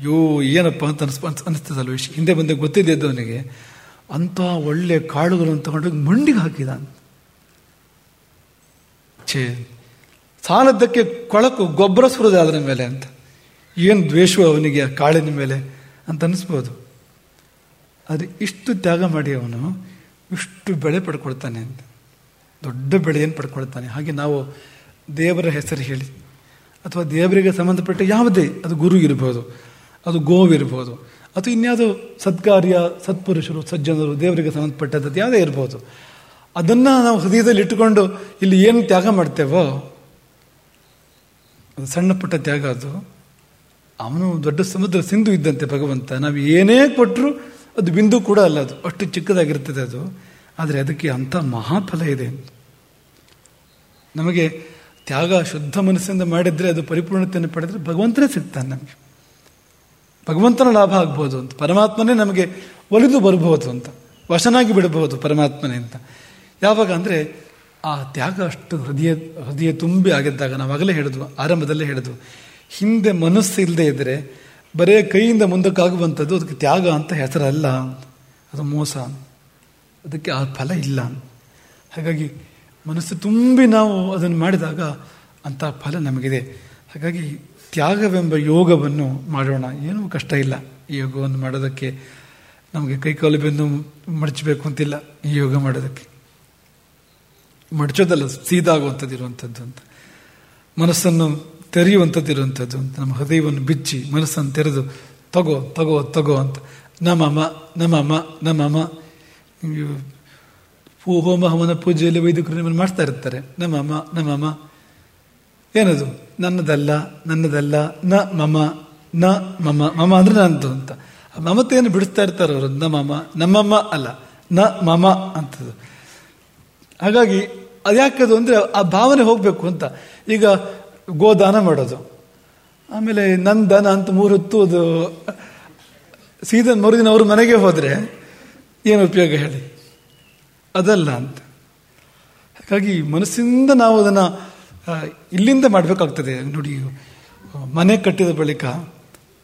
ಯೋ ಏನಪ್ಪ ಅಂತ ಅನಿಸ್ ಅನಿಸ್ತದಲ್ವ ಹಿಂದೆ ಬಂದೆ ಗೊತ್ತಿದೆ ಅವನಿಗೆ. ಅಂಥ ಒಳ್ಳೆ ಕಾಳುಗಳನ್ನು ತಗೊಂಡೋಗಿ ಮಂಡಿಗೆ ಹಾಕಿದ ಛೇ ಸಾಲದ್ದಕ್ಕೆ ಕೊಳಕು ಗೊಬ್ಬರ ಸುರಿದೆ ಅದರ ಮೇಲೆ ಅಂತ. ಏನು ದ್ವೇಷವು ಅವನಿಗೆ ಕಾಳಿನ ಮೇಲೆ ಅಂತ ಅನ್ನಿಸ್ಬೋದು ಆದರೆ ಇಷ್ಟು ತ್ಯಾಗ ಮಾಡಿ ಅವನು, ಇಷ್ಟು ಬೆಳೆ ಪಡ್ಕೊಳ್ತಾನೆ ಅಂತ. ದೊಡ್ಡ ಬೆಳೆಯನ್ನು ಪಡ್ಕೊಳ್ತಾನೆ? ಹಾಗೆ ನಾವು ದೇವರ ಹೆಸರು ಹೇಳಿ, ಅಥವಾ ದೇವರಿಗೆ ಸಂಬಂಧಪಟ್ಟ ಯಾವುದೇ, ಅದು ಗುರು ಇರ್ಬೋದು, ಅದು ಗೋವಿರ್ಬೋದು ಅಥವಾ ಇನ್ಯಾವುದೋ ಸತ್ಕಾರ್ಯ, ಸತ್ಪುರುಷರು, ಸಜ್ಜನರು, ದೇವರಿಗೆ ಸಂಬಂಧಪಟ್ಟದ್ದು ಯಾವುದೇ ಇರ್ಬೋದು. ಅದನ್ನು ನಾವು ಹೃದಯದಲ್ಲಿ ಇಟ್ಟುಕೊಂಡು ಇಲ್ಲಿ ಏನು ತ್ಯಾಗ ಮಾಡ್ತೇವೋ ಅದು ಸಣ್ಣ ಪುಟ್ಟ ತ್ಯಾಗ ಅದು. ಅವನು ದೊಡ್ಡ ಸಮುದ್ರ ಸಿಂಧು ಇದ್ದಂತೆ ಭಗವಂತ. ನಾವು ಏನೇ ಕೊಟ್ಟರು ಅದು ಬಿಂದು ಕೂಡ ಅಲ್ಲ ಅದು. ಅಷ್ಟು ಚಿಕ್ಕದಾಗಿರ್ತದೆ ಅದು. ಆದರೆ ಅದಕ್ಕೆ ಅಂಥ ಮಹಾಫಲ ಇದೆ. ನಮಗೆ ತ್ಯಾಗ ಶುದ್ಧ ಮನಸ್ಸಿಂದ ಮಾಡಿದರೆ ಅದು ಪರಿಪೂರ್ಣತೆಯನ್ನು ಪಡೆದರೆ ಭಗವಂತನೇ ಸಿಗ್ತಾನೆ ನಮಗೆ. ಭಗವಂತನ ಲಾಭ ಆಗ್ಬೋದು ಅಂತ. ಪರಮಾತ್ಮನೇ ನಮಗೆ ಒಲಿದು ಬರಬಹುದು ಅಂತ. ವಶನಾಗಿ ಬಿಡಬಹುದು ಪರಮಾತ್ಮನೇ ಅಂತ. ಯಾವಾಗ ಅಂದರೆ ಆ ತ್ಯಾಗ ಅಷ್ಟು ಹೃದಯ ಹೃದಯ ತುಂಬಿ ಆಗಿದ್ದಾಗ ನಾವಾಗಲೇ ಹೇಳಿದ್ವು ಆರಂಭದಲ್ಲೇ ಹೇಳಿದ್ವು ಹಿಂದೆ ಮನಸ್ಸು ಇಲ್ಲದೆ ಇದ್ದರೆ ಬರೇ ಕೈಯಿಂದ ಮುಂದಕ್ಕಾಗುವಂಥದ್ದು ಅದಕ್ಕೆ ತ್ಯಾಗ ಅಂತ ಹೆಸರಲ್ಲ. ಅದು ಮೋಸ. ಅದಕ್ಕೆ ಆ ಫಲ ಇಲ್ಲ. ಹಾಗಾಗಿ ಮನಸ್ಸು ತುಂಬಿ ನಾವು ಅದನ್ನು ಮಾಡಿದಾಗ ಅಂತ ಫಲ ನಮಗಿದೆ. ಹಾಗಾಗಿ ತ್ಯಾಗವೆಂಬ ಯೋಗವನ್ನು ಮಾಡೋಣ. ಏನೂ ಕಷ್ಟ ಇಲ್ಲ ಯೋಗವನ್ನು ಮಾಡೋದಕ್ಕೆ. ನಮಗೆ ಕೈಕಾಲು ಬೆನ್ನು ಮಡಚಬೇಕು ಅಂತಿಲ್ಲ ಈ ಯೋಗ ಮಾಡೋದಕ್ಕೆ. ಮಡಚೋದಲ್ಲ ಸೀದಾಗುವಂಥದ್ದು ಇರುವಂಥದ್ದು ಅಂತ. ಮನಸ್ಸನ್ನು ತೆರೆಯುವಂಥದ್ದು ಇರುವಂಥದ್ದು ಅಂತ, ನಮ್ಮ ಹೃದಯವನ್ನು ಬಿಚ್ಚಿ ಮನಸ್ಸನ್ನು ತೆರೆದು, ತಗೋ ತಗೋ ತಗೋ ಅಂತ. ನಮಮ ನಮಮ ನಮಮ. ಹೋಮ ಹವನ ಪೂಜೆಯಲ್ಲಿ ವೈದಿಕರು ನಿಮ್ಮನ್ನು ಮಾಡ್ತಾ ಇರ್ತಾರೆ. ನಮಮ ನಮಮ. ಏನದು? ನನ್ನದಲ್ಲ ನನ್ನದಲ್ಲ, ನ, ಮಮ ನ, ಮಮ ಮಮ ಅಂದ್ರೆ ನಂದು ಅಂತ. ಮಮತೆಯನ್ನು ಬಿಡಿಸ್ತಾ ಇರ್ತಾರೆ ಅವರು. ನಮ್ಮಮ್ಮ ನಮ್ಮಮ್ಮ ಅಲ್ಲ, ನ, ಮಮ ಅಂತದ್ದು. ಹಾಗಾಗಿ ಅದ್ಯಾಕದು ಅಂದರೆ ಆ ಭಾವನೆ ಹೋಗಬೇಕು ಅಂತ. ಈಗ ಗೋದಾನ ಮಾಡೋದು. ಆಮೇಲೆ ನನ್ನ ದನ ಅಂತ ಮೂರು ಹೊತ್ತು ಅದು ಸೀದನ್ ಮರುದಿನ ಅವರು ಮನೆಗೆ ಹೋದರೆ ಏನು ಉಪಯೋಗ ಹೇಳಿ? ಅದಲ್ಲ ಅಂತ. ಹಾಗಾಗಿ ಮನಸ್ಸಿಂದ ನಾವು ಅದನ್ನು ಇಲ್ಲಿಂದ ಮಾಡಬೇಕಾಗ್ತದೆ. ನೋಡಿ, ಮನೆ ಕಟ್ಟಿದ ಬಳಿಕ,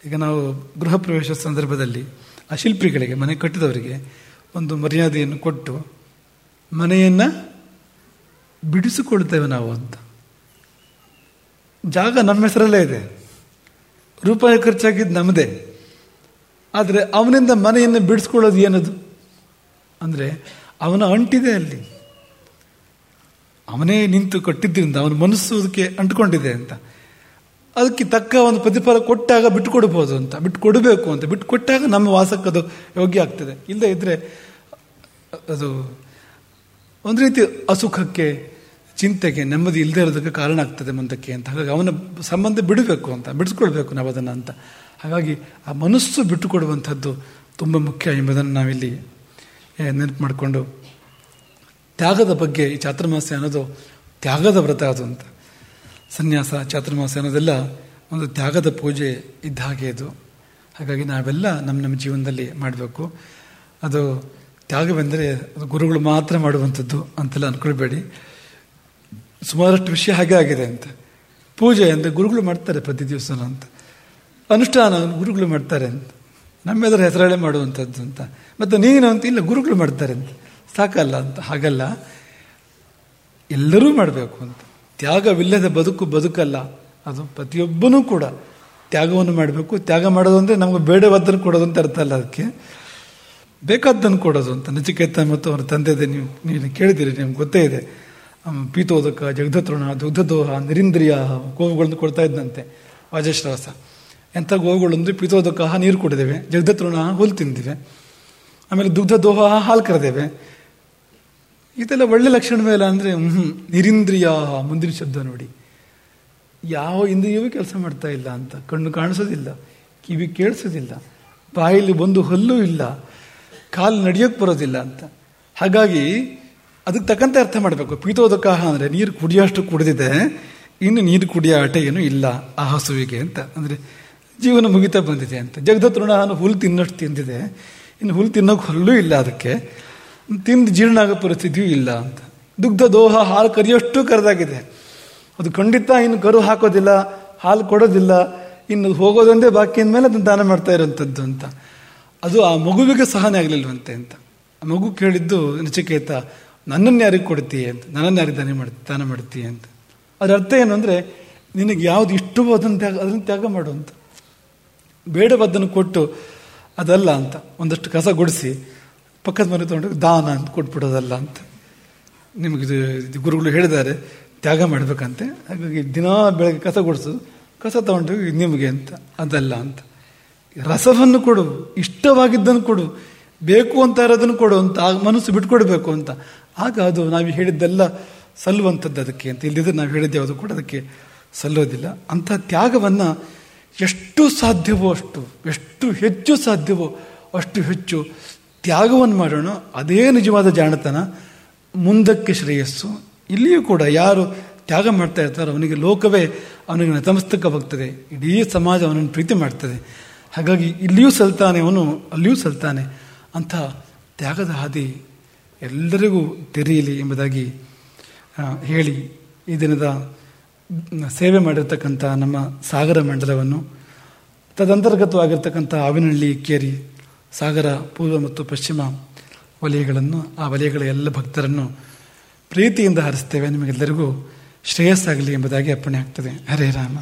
ಈಗ ನಾವು ಗೃಹ ಪ್ರವೇಶ ಸಂದರ್ಭದಲ್ಲಿ ಆ ಶಿಲ್ಪಿಗಳಿಗೆ, ಮನೆ ಕಟ್ಟಿದವರಿಗೆ ಒಂದು ಮರ್ಯಾದೆಯನ್ನು ಕೊಟ್ಟು ಮನೆಯನ್ನು ಬಿಡಿಸಿಕೊಳ್ತೇವೆ ನಾವು ಅಂತ. ಜಾಗ ನಮ್ಮ ಹೆಸರಲ್ಲೇ ಇದೆ. ರೂಪಾಯಿ ಖರ್ಚಾಗಿದ್ದು ನಮ್ಮದೇ ಆದರೆ ಅವನಿಂದ ಮನೆಯನ್ನು ಬಿಡಿಸ್ಕೊಳ್ಳೋದು ಏನದು? ಅಂದರೆ ಅವನ ಅಂಟಿದೆ ಅಲ್ಲಿ. ಅವನೇ ನಿಂತು ಕಟ್ಟಿದ್ದರಿಂದ ಅವನ ಮನಸ್ಸು ಅದಕ್ಕೆ ಅಂಟ್ಕೊಂಡಿದೆ ಅಂತ. ಅದಕ್ಕೆ ತಕ್ಕ ಒಂದು ಪ್ರತಿಫಲ ಕೊಟ್ಟಾಗ ಬಿಟ್ಟು ಕೊಡ್ಬೋದು ಅಂತ. ಬಿಟ್ಟು ಕೊಡಬೇಕು ಅಂತ. ಬಿಟ್ಟು ಕೊಟ್ಟಾಗ ನಮ್ಮ ವಾಸಕ್ಕದು ಯೋಗ್ಯ ಆಗ್ತದೆ. ಇಲ್ಲದೆ ಇದ್ದರೆ ಅದು ಒಂದು ರೀತಿ ಅಸುಖಕ್ಕೆ, ಚಿಂತೆಗೆ, ನೆಮ್ಮದಿ ಇಲ್ಲದೆ ಇರೋದಕ್ಕೆ ಕಾರಣ ಆಗ್ತದೆ ಮುಂದಕ್ಕೆ ಅಂತ. ಹಾಗಾಗಿ ಅವನ ಸಂಬಂಧ ಬಿಡಬೇಕು ಅಂತ, ಬಿಡಿಸ್ಕೊಳ್ಬೇಕು ನಾವು ಅದನ್ನು ಅಂತ. ಹಾಗಾಗಿ ಆ ಮನಸ್ಸು ಬಿಟ್ಟುಕೊಡುವಂಥದ್ದು ತುಂಬ ಮುಖ್ಯ ಎಂಬುದನ್ನು ನಾವಿಲ್ಲಿ ನೆನಪು ಮಾಡಿಕೊಂಡು ತ್ಯಾಗದ ಬಗ್ಗೆ ಈ ಚಾತುರ್ಮಾಸ್ಯ ಅನ್ನೋದು ತ್ಯಾಗದ ವ್ರತ ಅದು ಅಂತ. ಸನ್ಯಾಸ ಚಾತುರ್ಮಾಸ ಅನ್ನೋದೆಲ್ಲ ಒಂದು ತ್ಯಾಗದ ಪೂಜೆ ಇದ್ದ ಹಾಗೆ ಇದು ಹಾಗಾಗಿ ನಾವೆಲ್ಲ ನಮ್ಮ ನಮ್ಮ ಜೀವನದಲ್ಲಿ ಮಾಡಬೇಕು. ಅದು ತ್ಯಾಗವೆಂದರೆ ಅದು ಗುರುಗಳು ಮಾತ್ರ ಮಾಡುವಂಥದ್ದು ಅಂತೆಲ್ಲ ಅಂದ್ಕೊಳ್ಬೇಡಿ ಸುಮಾರಷ್ಟು ವಿಷಯ ಹಾಗೆ ಆಗಿದೆ ಅಂತ. ಪೂಜೆ ಅಂದರೆ ಗುರುಗಳು ಮಾಡ್ತಾರೆ ಪ್ರತಿ ದಿವಸ ಅಂತ. ಅನುಷ್ಠಾನ ಗುರುಗಳು ಮಾಡ್ತಾರೆ ಅಂತ. ನಮ್ಮೆದರ ಹೆಸರಾಳೆ ಮಾಡುವಂಥದ್ದು ಅಂತ. ಮತ್ತು ನೀನು ಅಂತ ಇಲ್ಲ, ಗುರುಗಳು ಮಾಡ್ತಾರೆ ಅಂತ. ಸಾಕಲ್ಲ ಅಂತ, ಹಾಗಲ್ಲ. ಎಲ್ಲರೂ ಮಾಡಬೇಕು ಅಂತ. ತ್ಯಾಗವಿಲ್ಲದ ಬದುಕು ಬದುಕಲ್ಲ. ಅದು ಪ್ರತಿಯೊಬ್ಬನೂ ಕೂಡ ತ್ಯಾಗವನ್ನು ಮಾಡಬೇಕು. ತ್ಯಾಗ ಮಾಡೋದು ಅಂದರೆ ನಮಗೆ ಕೊಡೋದು ಅಂತ ಅರ್ಥ ಅಲ್ಲ ಅದಕ್ಕೆ. ಬೇಕಾದ್ದನ್ನು ಕೊಡೋದು ಅಂತ. ನಚಿಕೇತ ಮತ್ತು ಅವರ ತಂದೆದೆ ನೀವು ನೀವು ಕೇಳಿದ್ದೀರಿ, ನಿಮ್ಗೆ ಗೊತ್ತೇ ಇದೆ. ಪೀತೋದಕ ಜಗಧತೃಣ ದುಗ್ಧದೋಹ ನಿರಿಂದ್ರಿಯ ಗೋವುಗಳನ್ನು ಕೊಡ್ತಾ ಇದ್ದಂತೆ ವಾಜಶ್ರಾಸ. ಎಂಥ ಗೋವುಗಳು ಅಂದರೆ ಪೀತೋದಕ ನೀರು ಕುಡಿದೇವೆ ಜಗ್ಧತೃಣ ಹುಲ್ಲು ತಿಂದಿವೆ, ಆಮೇಲೆ ದುಗ್ಧದೋಹ ಹಾಲು ಕರೆದೇವೆ. ಇದೆಲ್ಲ ಒಳ್ಳೆ ಲಕ್ಷಣ ಮೇಲೆ ಅಂದರೆ ಹ್ಞೂ ನಿರಿಂದ್ರಿಯ ಮುಂದಿನ ಶಬ್ದ ನೋಡಿ. ಯಾವ ಇಂದ್ರಿಯವೂ ಕೆಲಸ ಮಾಡ್ತಾ ಇಲ್ಲ ಅಂತ, ಕಣ್ಣು ಕಾಣಿಸೋದಿಲ್ಲ, ಕಿವಿ ಕೇಳಿಸೋದಿಲ್ಲ, ಬಾಯಲ್ಲಿ ಒಂದು ಹಲ್ಲು ಇಲ್ಲ ಕಾಲು ನಡೆಯೋಕ್ಕೆ ಬರೋದಿಲ್ಲ ಅಂತ. ಹಾಗಾಗಿ ಅದಕ್ಕೆ ತಕ್ಕಂತೆ ಅರ್ಥ ಮಾಡಬೇಕು. ಪೀತೋದಕಾಹ ಅಂದರೆ ನೀರು ಕುಡಿಯೋಷ್ಟು ಕುಡಿದಿದೆ, ಇನ್ನು ನೀರು ಕುಡಿಯೋ ಆಟ ಏನೂ ಇಲ್ಲ ಆ ಹಸುವಿಗೆ ಅಂತ. ಅಂದರೆ ಜೀವನ ಮುಗಿತಾ ಬಂದಿದೆ ಅಂತ. ಜಗದತೃಣ ಹುಲ್ಲು ತಿನ್ನೋಷ್ಟು ತಿಂದಿದೆ. ಇನ್ನು ಹುಲ್ಲು ತಿನ್ನೋಕೆ ಹುಲ್ಲೂ ಇಲ್ಲ ಅದಕ್ಕೆ. ತಿಂದು ಜೀರ್ಣ ಆಗೋ ಪರಿಸ್ಥಿತಿಯೂ ಇಲ್ಲ ಅಂತ. ದುಗ್ಧ ದೋಹ ಹಾಲು ಕರಿಯೋಷ್ಟು ಕರೆದಾಗಿದೆ. ಅದು ಖಂಡಿತ ಇನ್ನು ಕರು ಹಾಕೋದಿಲ್ಲ, ಹಾಲು ಕೊಡೋದಿಲ್ಲ. ಇನ್ನು ಹೋಗೋದೊಂದೇ ಬಾಕಿ ಅಂದಮೇಲೆ ಅದನ್ನು ದಾನ ಮಾಡ್ತಾ ಇರೋಂಥದ್ದು ಅಂತ. ಅದು ಆ ಮಗುವಿಗೆ ಸಹನೆ ಆಗಲಿಲ್ವಂತೆ ಅಂತ. ಆ ಮಗು ಕೇಳಿದ್ದು, ನಚಿಕೇತ, ನನ್ನನ್ನು ಯಾರಿಗೆ ಕೊಡ್ತೀಯ ಅಂತ, ನನ್ನನ್ನು ಯಾರಿಗೆ ದಾನ ಮಾಡ್ತೀ, ದಾನ ಮಾಡ್ತೀಯ ಅಂತ. ಅದರ ಅರ್ಥ ಏನು ಅಂದರೆ, ನಿನಗೆ ಯಾವುದು ಇಷ್ಟವೋ ಅದನ್ನು ತ್ಯಾಗ ಅದನ್ನು ತ್ಯಾಗ ಮಾಡು ಅಂತ. ಬೇಡವಾದ್ದನ್ನು ಕೊಟ್ಟು ಅದಲ್ಲ ಅಂತ, ಒಂದಷ್ಟು ಕಸ ಗುಡಿಸಿ, ಪಕ್ಕದ ಮನೆ ತೊಗೊಂಡು ದಾನ ಅಂತ ಕೊಟ್ಬಿಡೋದಲ್ಲ ಅಂತ. ನಿಮಗೆ ಇದು ಗುರುಗಳು ಹೇಳಿದ್ದಾರೆ, ತ್ಯಾಗ ಮಾಡಬೇಕಂತೆ. ಹಾಗಾಗಿ ದಿನ ಬೆಳಗ್ಗೆ ಕಸ ಗುಡಿಸೋದು ಕಸ ತಗೊಂಡು ನಿಮಗೆ ಅಂತ, ಅದಲ್ಲ ಅಂತ. ರಸವನ್ನು ಕೊಡು, ಇಷ್ಟವಾಗಿದ್ದನ್ನು ಕೊಡು, ಬೇಕು ಅಂತ ಇರೋದನ್ನು ಕೊಡು ಅಂತ ಆ ಮನಸ್ಸು ಬಿಟ್ಕೊಡ್ಬೇಕು ಅಂತ. ಆಗ ಅದು ನಾವು ಹೇಳಿದ್ದೆಲ್ಲ ಸಲ್ಲುವಂಥದ್ದು ಅದಕ್ಕೆ ಅಂತ. ಇಲ್ಲದಿದ್ರೆ ನಾವು ಹೇಳಿದ್ದೆ ಅದು ಕೂಡ ಅದಕ್ಕೆ ಸಲ್ಲೋದಿಲ್ಲ ಅಂಥ ತ್ಯಾಗವನ್ನು ಎಷ್ಟು ಸಾಧ್ಯವೋ ಅಷ್ಟು, ಎಷ್ಟು ಹೆಚ್ಚು ಸಾಧ್ಯವೋ ಅಷ್ಟು ಹೆಚ್ಚು ತ್ಯಾಗವನ್ನು ಮಾಡೋಣ. ಅದೇ ನಿಜವಾದ ಜಾಣತನ. ಮುಂದಕ್ಕೆ ಶ್ರೇಯಸ್ಸು. ಇಲ್ಲಿಯೂ ಕೂಡ ಯಾರು ತ್ಯಾಗ ಮಾಡ್ತಾ ಇರ್ತಾರೋ ಅವನಿಗೆ ಲೋಕವೇ ಅವನಿಗೆ ನತಮಸ್ತಕವಾಗ್ತದೆ. ಇಡೀ ಸಮಾಜ ಅವನನ್ನು ಪ್ರೀತಿ ಮಾಡ್ತದೆ. ಹಾಗಾಗಿ ಇಲ್ಲಿಯೂ ಸಲ್ತಾನೆ, ಅವನು ಅಲ್ಲಿಯೂ ಸಲ್ತಾನೆ. ಅಂಥ ತ್ಯಾಗದ ಹಾದಿ ಎಲ್ಲರಿಗೂ ತೆರೆಯಲಿ ಎಂಬುದಾಗಿ ಹೇಳಿ ಈ ದಿನದ ಸೇವೆ ಮಾಡಿರ್ತಕ್ಕಂಥ ನಮ್ಮ ಸಾಗರ ಮಂಡಲವನ್ನು. ತದಂತರ್ಗತವಾಗಿರ್ತಕ್ಕಂಥ ಆವಿನಹಳ್ಳಿ, ಕೇರಿ, ಸಾಗರ, ಪೂರ್ವ ಮತ್ತು ಪಶ್ಚಿಮ ವಲಯಗಳನ್ನು, ಆ ವಲಯಗಳ ಎಲ್ಲ ಭಕ್ತರನ್ನು ಪ್ರೀತಿಯಿಂದ ಹರಿಸ್ತೇವೆ. ನಿಮಗೆಲ್ಲರಿಗೂ ಶ್ರೇಯಸ್ಸಾಗಲಿ ಎಂಬುದಾಗಿ ಅರ್ಪಣೆ ಆಗ್ತದೆ. ಹರೇ ರಾಮ.